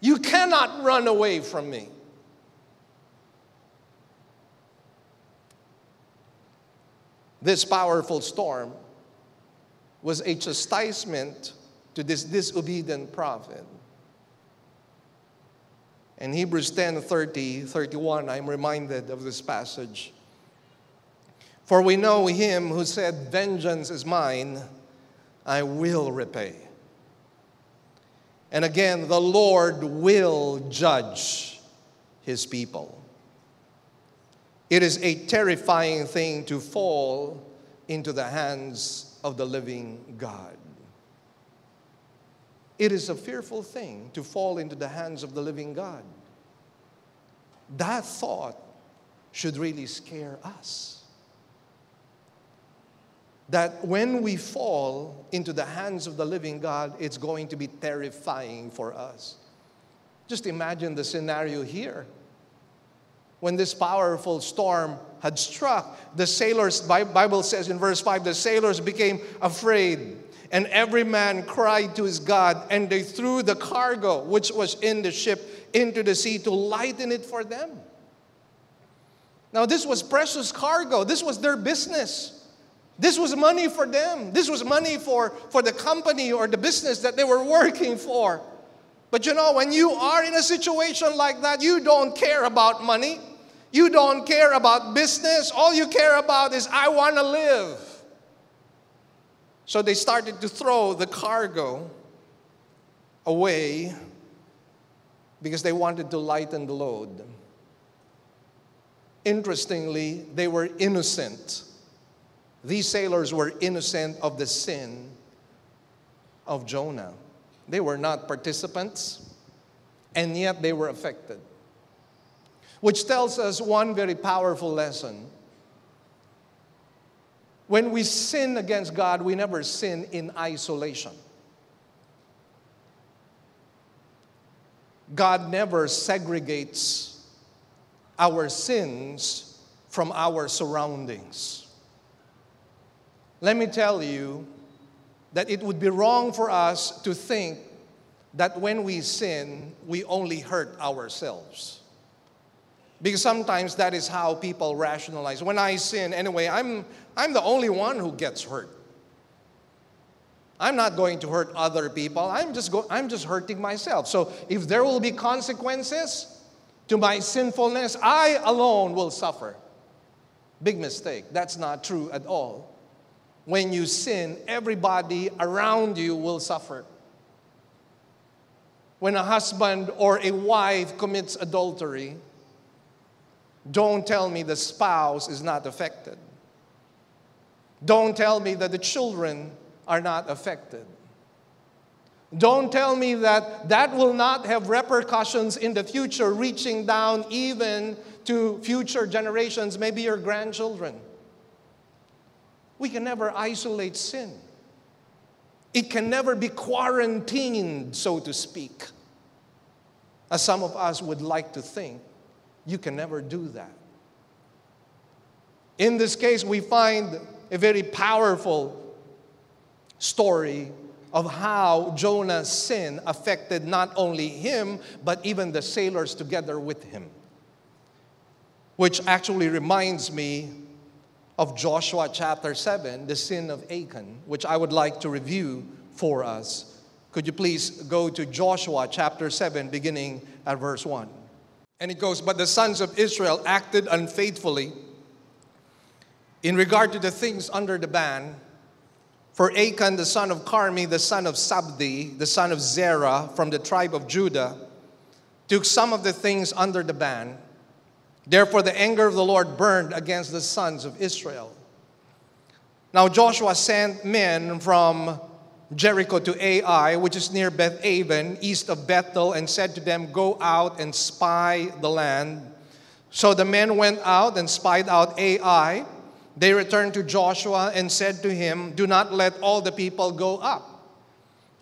You cannot run away from me. This powerful storm was a chastisement to this disobedient prophet. In Hebrews 10 30, 31, I'm reminded of this passage. For we know him who said, Vengeance is mine, I will repay. And again, the Lord will judge his people. It is a terrifying thing to fall into the hands of the living God. It is a fearful thing to fall into the hands of the living God. That thought should really scare us. That when we fall into the hands of the living God, it's going to be terrifying for us. Just imagine the scenario here. When this powerful storm had struck, the sailors, Bible says in verse 5, the sailors became afraid and every man cried to his God, and they threw the cargo which was in the ship into the sea to lighten it for them. Now, this was precious cargo, this was their business. This was money for them. This was money for, for the company or the business that they were working for. But you know, when you are in a situation like that, you don't care about money. You don't care about business. All you care about is, I want to live. So they started to throw the cargo away because they wanted to lighten the load. Interestingly, they were innocent. These sailors were innocent of the sin of Jonah. They were not participants, and yet they were affected. Which tells us one very powerful lesson. When we sin against God, we never sin in isolation. God never segregates our sins from our surroundings. Let me tell you that it would be wrong for us to think that when we sin, we only hurt ourselves. Because sometimes that is how people rationalize. When I sin, anyway, I'm, I'm the only one who gets hurt. I'm not going to hurt other people. I'm just, go, I'm just hurting myself. So if there will be consequences to my sinfulness, I alone will suffer. Big mistake. That's not true at all. When you sin, everybody around you will suffer. When a husband or a wife commits adultery, don't tell me the spouse is not affected. Don't tell me that the children are not affected. Don't tell me that that will not have repercussions in the future, reaching down even to future generations, maybe your grandchildren. We can never isolate sin. It can never be quarantined, so to speak. As some of us would like to think, you can never do that. In this case, we find a very powerful story of how Jonah's sin affected not only him, but even the sailors together with him. Which actually reminds me of Joshua chapter 7, the sin of Achan, which I would like to review for us. Could you please go to Joshua chapter 7, beginning at verse 1? And it goes, But the sons of Israel acted unfaithfully in regard to the things under the ban for Achan, the son of Carmi, the son of Zabdi, the son of Zerah, from the tribe of Judah, took some of the things under the ban. Therefore, the anger of the Lord burned against the sons of Israel. Now, Joshua sent men from Jericho to Ai, which is near Beth Aven, east of Bethel, and said to them, Go out and spy the land. So the men went out and spied out Ai. They returned to Joshua and said to him, Do not let all the people go up.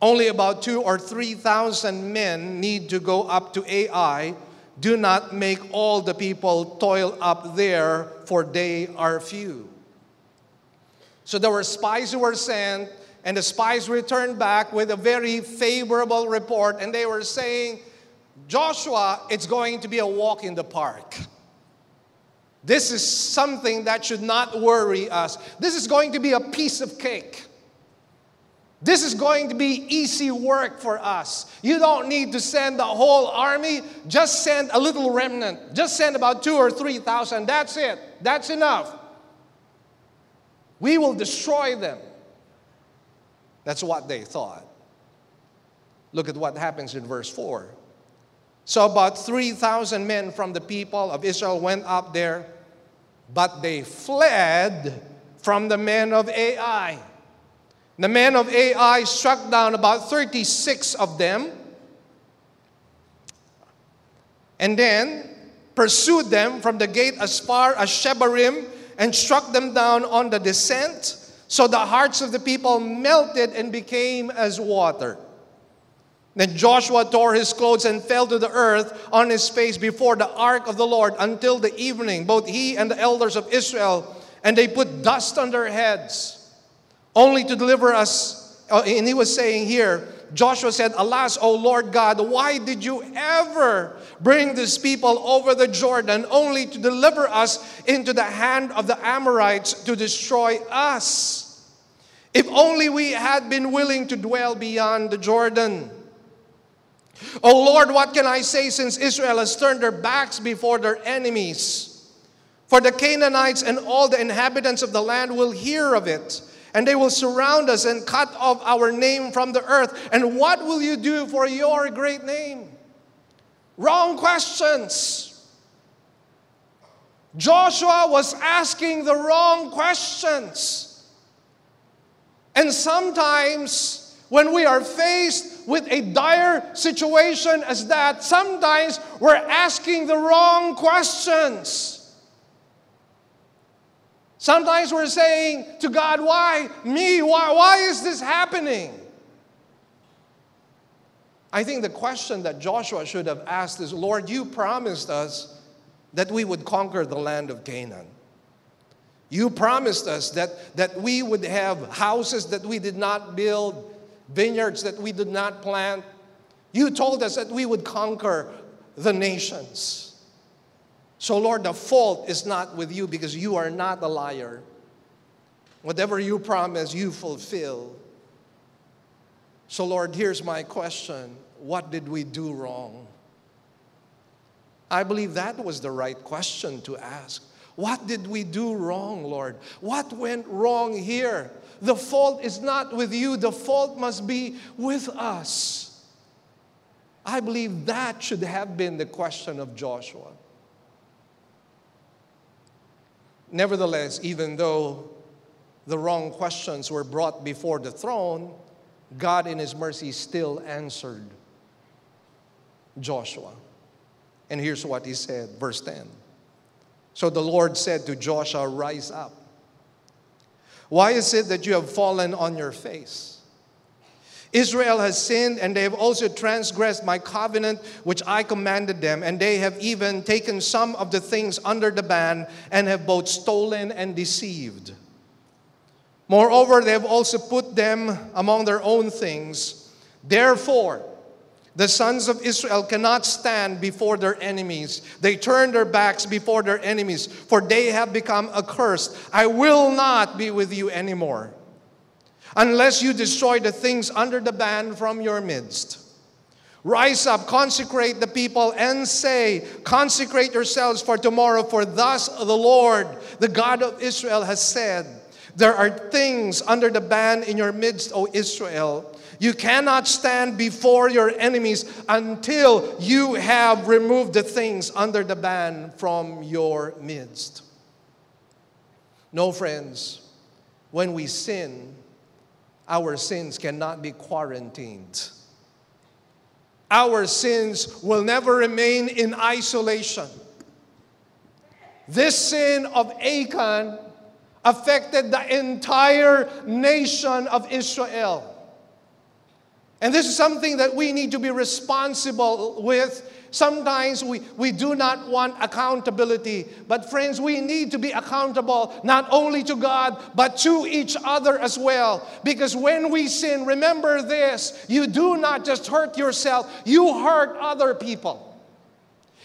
Only about two or three thousand men need to go up to Ai. Do not make all the people toil up there, for they are few. So there were spies who were sent, and the spies returned back with a very favorable report, and they were saying, Joshua, it's going to be a walk in the park. This is something that should not worry us. This is going to be a piece of cake. This is going to be easy work for us. You don't need to send the whole army, just send a little remnant. Just send about two or three thousand. That's it. That's enough. We will destroy them. That's what they thought. Look at what happens in verse 4. So about 3,000 men from the people of Israel went up there, but they fled from the men of Ai. The men of Ai struck down about 36 of them and then pursued them from the gate as far as Shebarim and struck them down on the descent. So the hearts of the people melted and became as water. Then Joshua tore his clothes and fell to the earth on his face before the ark of the Lord until the evening, both he and the elders of Israel, and they put dust on their heads, only to deliver us. Uh, and he was saying here, Joshua said, Alas, O Lord God, why did you ever bring this people over the Jordan only to deliver us into the hand of the Amorites to destroy us? If only we had been willing to dwell beyond the Jordan. Oh Lord, what can I say since Israel has turned their backs before their enemies? For the Canaanites and all the inhabitants of the land will hear of it, and they will surround us and cut off our name from the earth. And what will you do for your great name? Wrong questions. Joshua was asking the wrong questions. And sometimes, when we are faced with a dire situation as that, sometimes we're asking the wrong questions. Sometimes we're saying to God, Why me? Why, why is this happening? I think the question that Joshua should have asked is Lord, you promised us that we would conquer the land of Canaan. You promised us that, that we would have houses that we did not build, vineyards that we did not plant. You told us that we would conquer the nations. So, Lord, the fault is not with you because you are not a liar. Whatever you promise, you fulfill. So, Lord, here's my question What did we do wrong? I believe that was the right question to ask. What did we do wrong, Lord? What went wrong here? The fault is not with you, the fault must be with us. I believe that should have been the question of Joshua. Nevertheless, even though the wrong questions were brought before the throne, God in His mercy still answered Joshua. And here's what he said, verse 10. So the Lord said to Joshua, Rise up. Why is it that you have fallen on your face? Israel has sinned, and they have also transgressed my covenant which I commanded them, and they have even taken some of the things under the ban and have both stolen and deceived. Moreover, they have also put them among their own things. Therefore, the sons of Israel cannot stand before their enemies. They turn their backs before their enemies, for they have become accursed. I will not be with you anymore, unless you destroy the things under the ban from your midst. Rise up, consecrate the people, and say, Consecrate yourselves for tomorrow, for thus the Lord, the God of Israel, has said, There are things under the ban in your midst, O Israel you cannot stand before your enemies until you have removed the things under the ban from your midst. No, friends, when we sin, our sins cannot be quarantined. Our sins will never remain in isolation. This sin of Achan affected the entire nation of Israel. And this is something that we need to be responsible with. Sometimes we, we do not want accountability. But, friends, we need to be accountable not only to God, but to each other as well. Because when we sin, remember this you do not just hurt yourself, you hurt other people.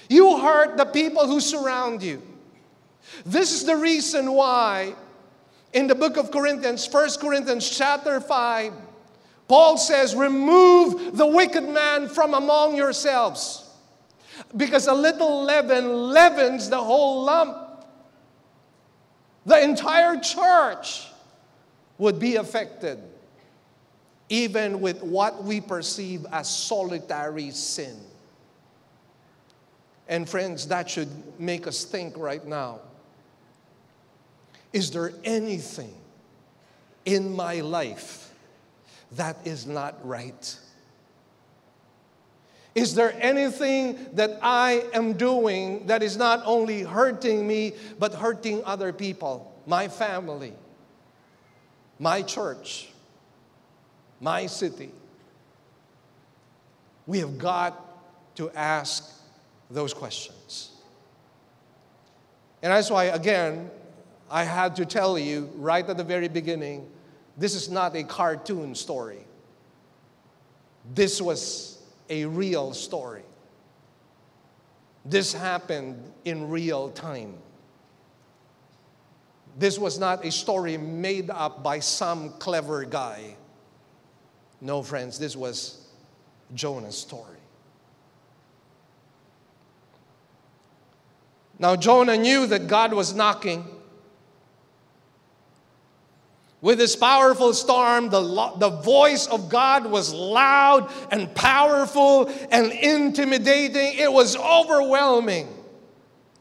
You hurt the people who surround you. This is the reason why in the book of Corinthians, 1 Corinthians chapter 5, Paul says, Remove the wicked man from among yourselves. Because a little leaven leavens the whole lump. The entire church would be affected, even with what we perceive as solitary sin. And friends, that should make us think right now. Is there anything in my life that is not right? Is there anything that I am doing that is not only hurting me, but hurting other people, my family, my church, my city? We have got to ask those questions. And that's why, again, I had to tell you right at the very beginning this is not a cartoon story. This was a real story. This happened in real time. This was not a story made up by some clever guy. No, friends, this was Jonah's story. Now, Jonah knew that God was knocking. With this powerful storm, the, the voice of God was loud and powerful and intimidating. It was overwhelming.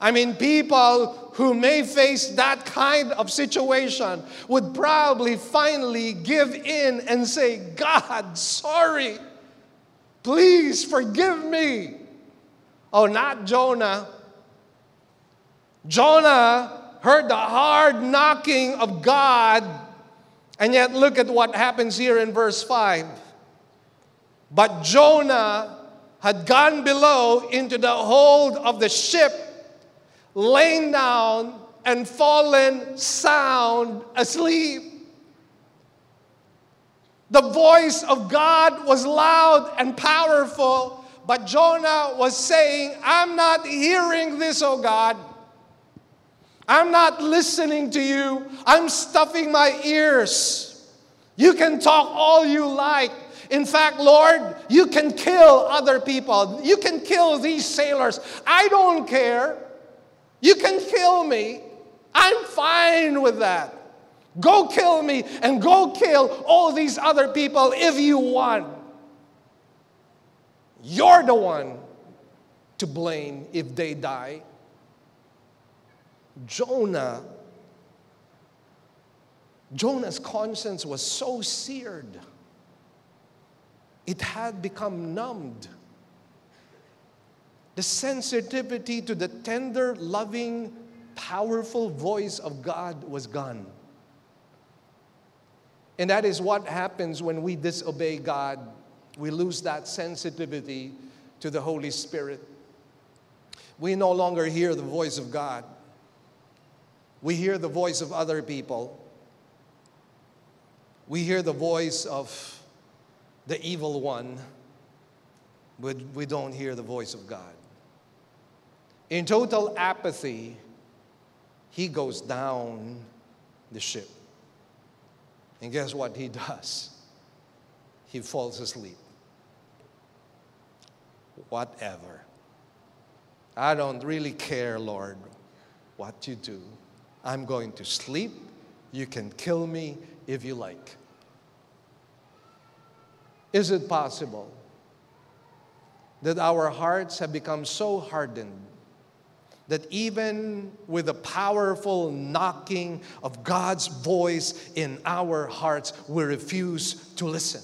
I mean, people who may face that kind of situation would probably finally give in and say, God, sorry. Please forgive me. Oh, not Jonah. Jonah heard the hard knocking of God, and yet look at what happens here in verse 5. But Jonah had gone below into the hold of the ship, lain down and fallen sound asleep. The voice of God was loud and powerful, but Jonah was saying, I'm not hearing this, oh God. I'm not listening to you. I'm stuffing my ears. You can talk all you like. In fact, Lord, you can kill other people. You can kill these sailors. I don't care. You can kill me. I'm fine with that. Go kill me and go kill all these other people if you want. You're the one to blame if they die. Jonah, Jonah's conscience was so seared, it had become numbed. The sensitivity to the tender, loving, powerful voice of God was gone. And that is what happens when we disobey God. We lose that sensitivity to the Holy Spirit. We no longer hear the voice of God. We hear the voice of other people. We hear the voice of the evil one, but we don't hear the voice of God. In total apathy, he goes down the ship. And guess what he does? He falls asleep. Whatever. I don't really care, Lord, what you do. I'm going to sleep. You can kill me if you like. Is it possible that our hearts have become so hardened that even with the powerful knocking of God's voice in our hearts, we refuse to listen?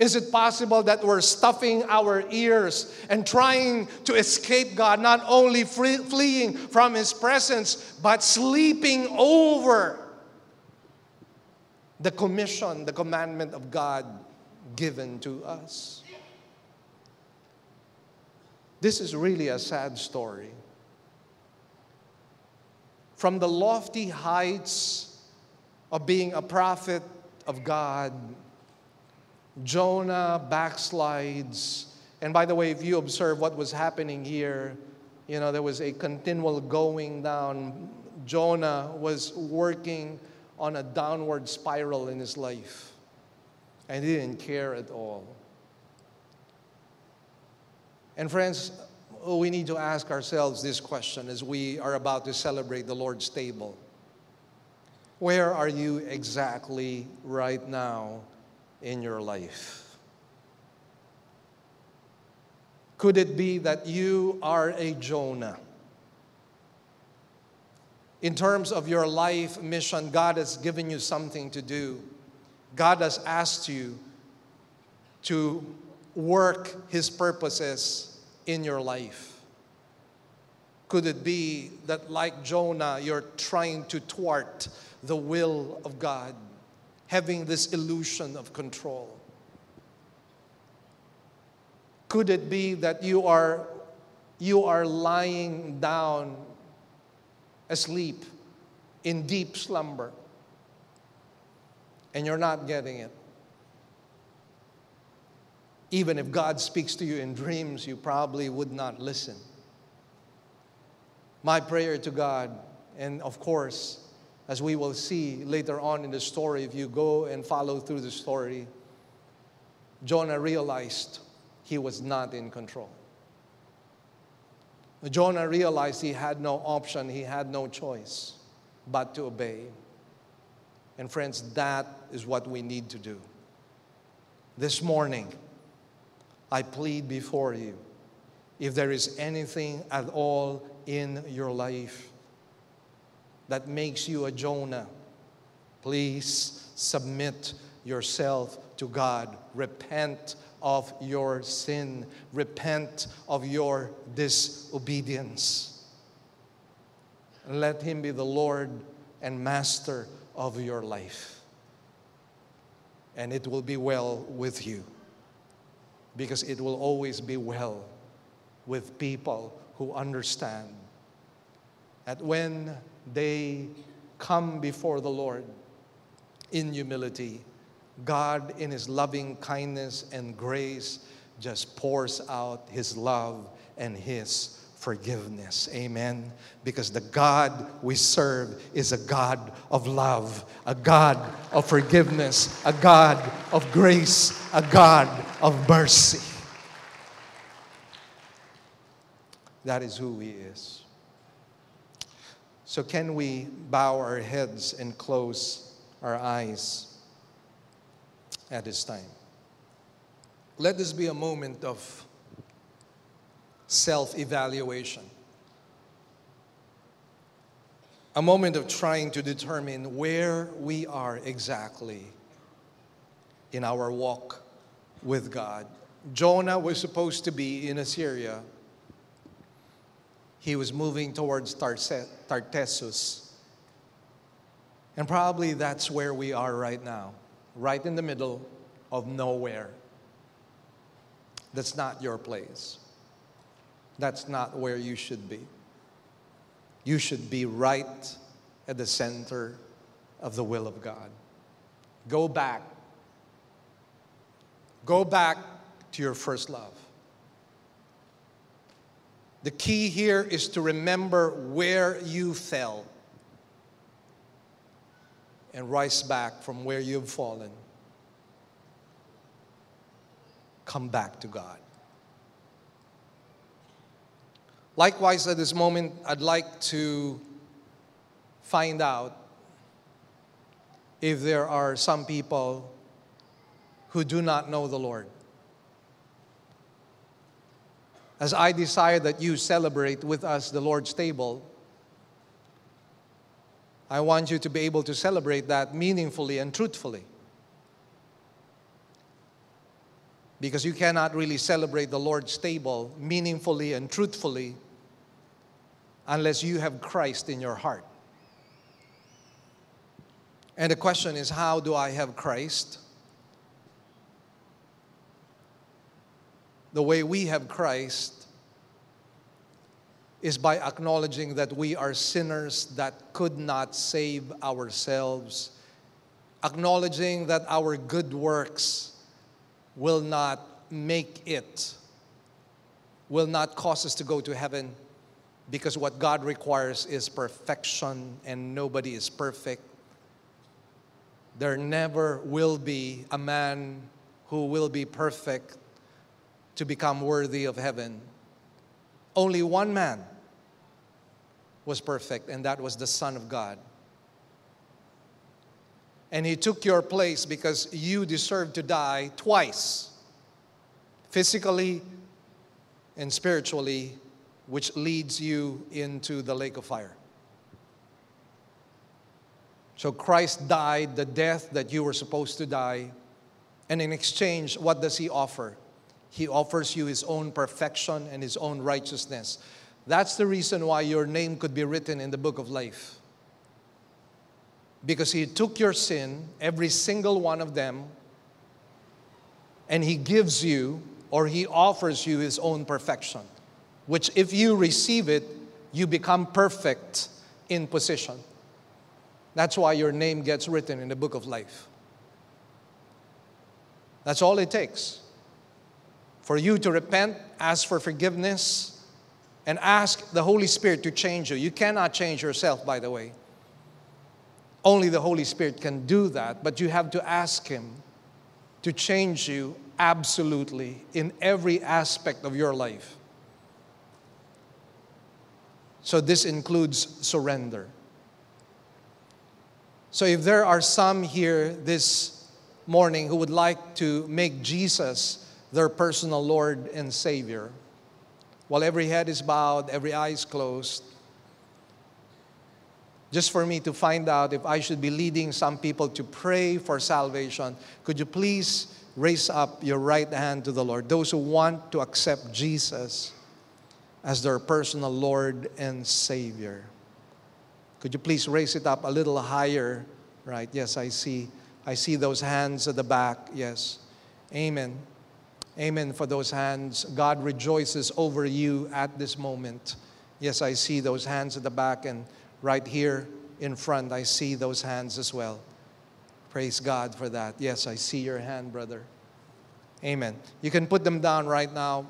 Is it possible that we're stuffing our ears and trying to escape God, not only free, fleeing from His presence, but sleeping over the commission, the commandment of God given to us? This is really a sad story. From the lofty heights of being a prophet of God, Jonah backslides. And by the way, if you observe what was happening here, you know, there was a continual going down. Jonah was working on a downward spiral in his life, and he didn't care at all. And friends, we need to ask ourselves this question as we are about to celebrate the Lord's table. Where are you exactly right now in your life? Could it be that you are a Jonah? In terms of your life mission, God has given you something to do. God has asked you to work His purposes in your life? Could it be that, like Jonah, you're trying to thwart the will of God, having this illusion of control? Could it be that you are, you are lying down asleep in deep slumber and you're not getting it? Even if God speaks to you in dreams, you probably would not listen. My prayer to God, and of course, as we will see later on in the story, if you go and follow through the story, Jonah realized he was not in control. Jonah realized he had no option, he had no choice but to obey. And friends, that is what we need to do. This morning, I plead before you if there is anything at all in your life that makes you a Jonah, please submit yourself to God. Repent of your sin. Repent of your disobedience. Let Him be the Lord and Master of your life. And it will be well with you because it will always be well with people who understand that when they come before the Lord in humility, God, in His loving kindness and grace, just pours out His love and His forgiveness. Amen. Because the God we serve is a God of love, a God of forgiveness, a God of grace, a God of mercy. That is who He is. So, can we bow our heads and close our eyes at this time? Let this be a moment of self evaluation, a moment of trying to determine where we are exactly in our walk with God. Jonah was supposed to be in Assyria he was moving towards Tartessus. And probably that's where we are right now, right in the middle of nowhere. That's not your place. That's not where you should be. You should be right at the center of the will of God. Go back. Go back to your first love. The key here is to remember where you fell and rise back from where you've fallen. Come back to God. Likewise, at this moment, I'd like to find out if there are some people who do not know the Lord as I desire that you celebrate with us the Lord's table, I want you to be able to celebrate that meaningfully and truthfully. Because you cannot really celebrate the Lord's table meaningfully and truthfully unless you have Christ in your heart. And the question is how do I have Christ? The way we have Christ is by acknowledging that we are sinners that could not save ourselves, acknowledging that our good works will not make it, will not cause us to go to heaven, because what God requires is perfection, and nobody is perfect. There never will be a man who will be perfect to become worthy of heaven. Only one man was perfect, and that was the Son of God. And he took your place because you deserved to die twice physically and spiritually, which leads you into the lake of fire. So Christ died the death that you were supposed to die. And in exchange, what does he offer? He offers you His own perfection and His own righteousness. That's the reason why your name could be written in the book of life. Because He took your sin, every single one of them, and He gives you or He offers you His own perfection, which, if you receive it, you become perfect in position. That's why your name gets written in the book of life. That's all it takes for you to repent, ask for forgiveness, and ask the Holy Spirit to change you. You cannot change yourself, by the way. Only the Holy Spirit can do that, but you have to ask Him to change you absolutely in every aspect of your life. So, this includes surrender. So if there are some here this morning who would like to make Jesus their personal Lord and Savior, while every head is bowed, every eye is closed, just for me to find out if I should be leading some people to pray for salvation, could you please raise up your right hand to the Lord? Those who want to accept Jesus as their personal Lord and Savior. Could you please raise it up a little higher? Right, yes, I see. I see those hands at the back. Yes. Amen. Amen for those hands. God rejoices over you at this moment. Yes, I see those hands at the back and right here in front, I see those hands as well. Praise God for that. Yes, I see your hand, brother. Amen. You can put them down right now.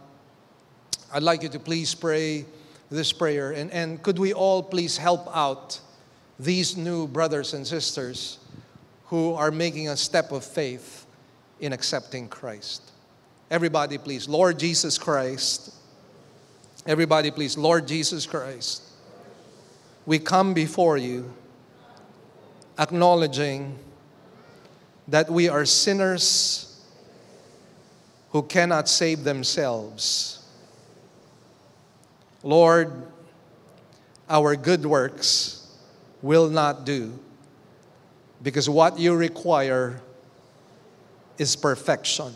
I'd like you to please pray this prayer. And, and could we all please help out these new brothers and sisters who are making a step of faith in accepting Christ? Everybody, please. Lord Jesus Christ. Everybody, please. Lord Jesus Christ we come before you acknowledging that we are sinners who cannot save themselves. Lord, our good works will not do because what you require is perfection,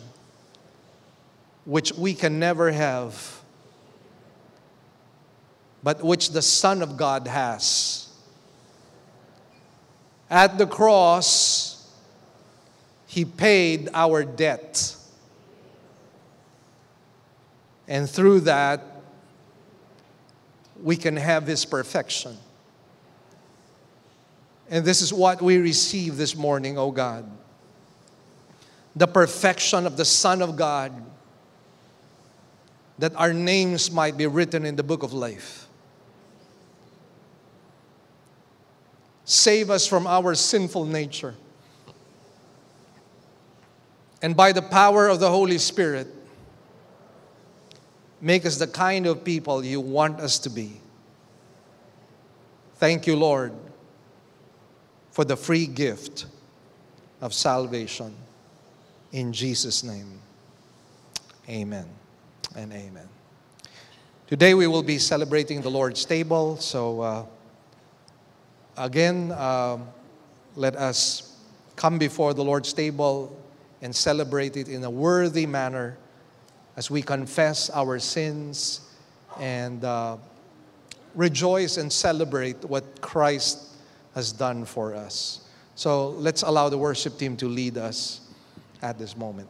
which we can never have but which the Son of God has. At the cross, He paid our debt. And through that, we can have His perfection. And this is what we receive this morning, O oh God. The perfection of the Son of God, that our names might be written in the book of life. Save us from our sinful nature. And by the power of the Holy Spirit, make us the kind of people you want us to be. Thank you, Lord, for the free gift of salvation. In Jesus' name, amen and amen. Today we will be celebrating the Lord's table, so. Uh, Again, uh, let us come before the Lord's table and celebrate it in a worthy manner as we confess our sins and uh, rejoice and celebrate what Christ has done for us. So let's allow the worship team to lead us at this moment.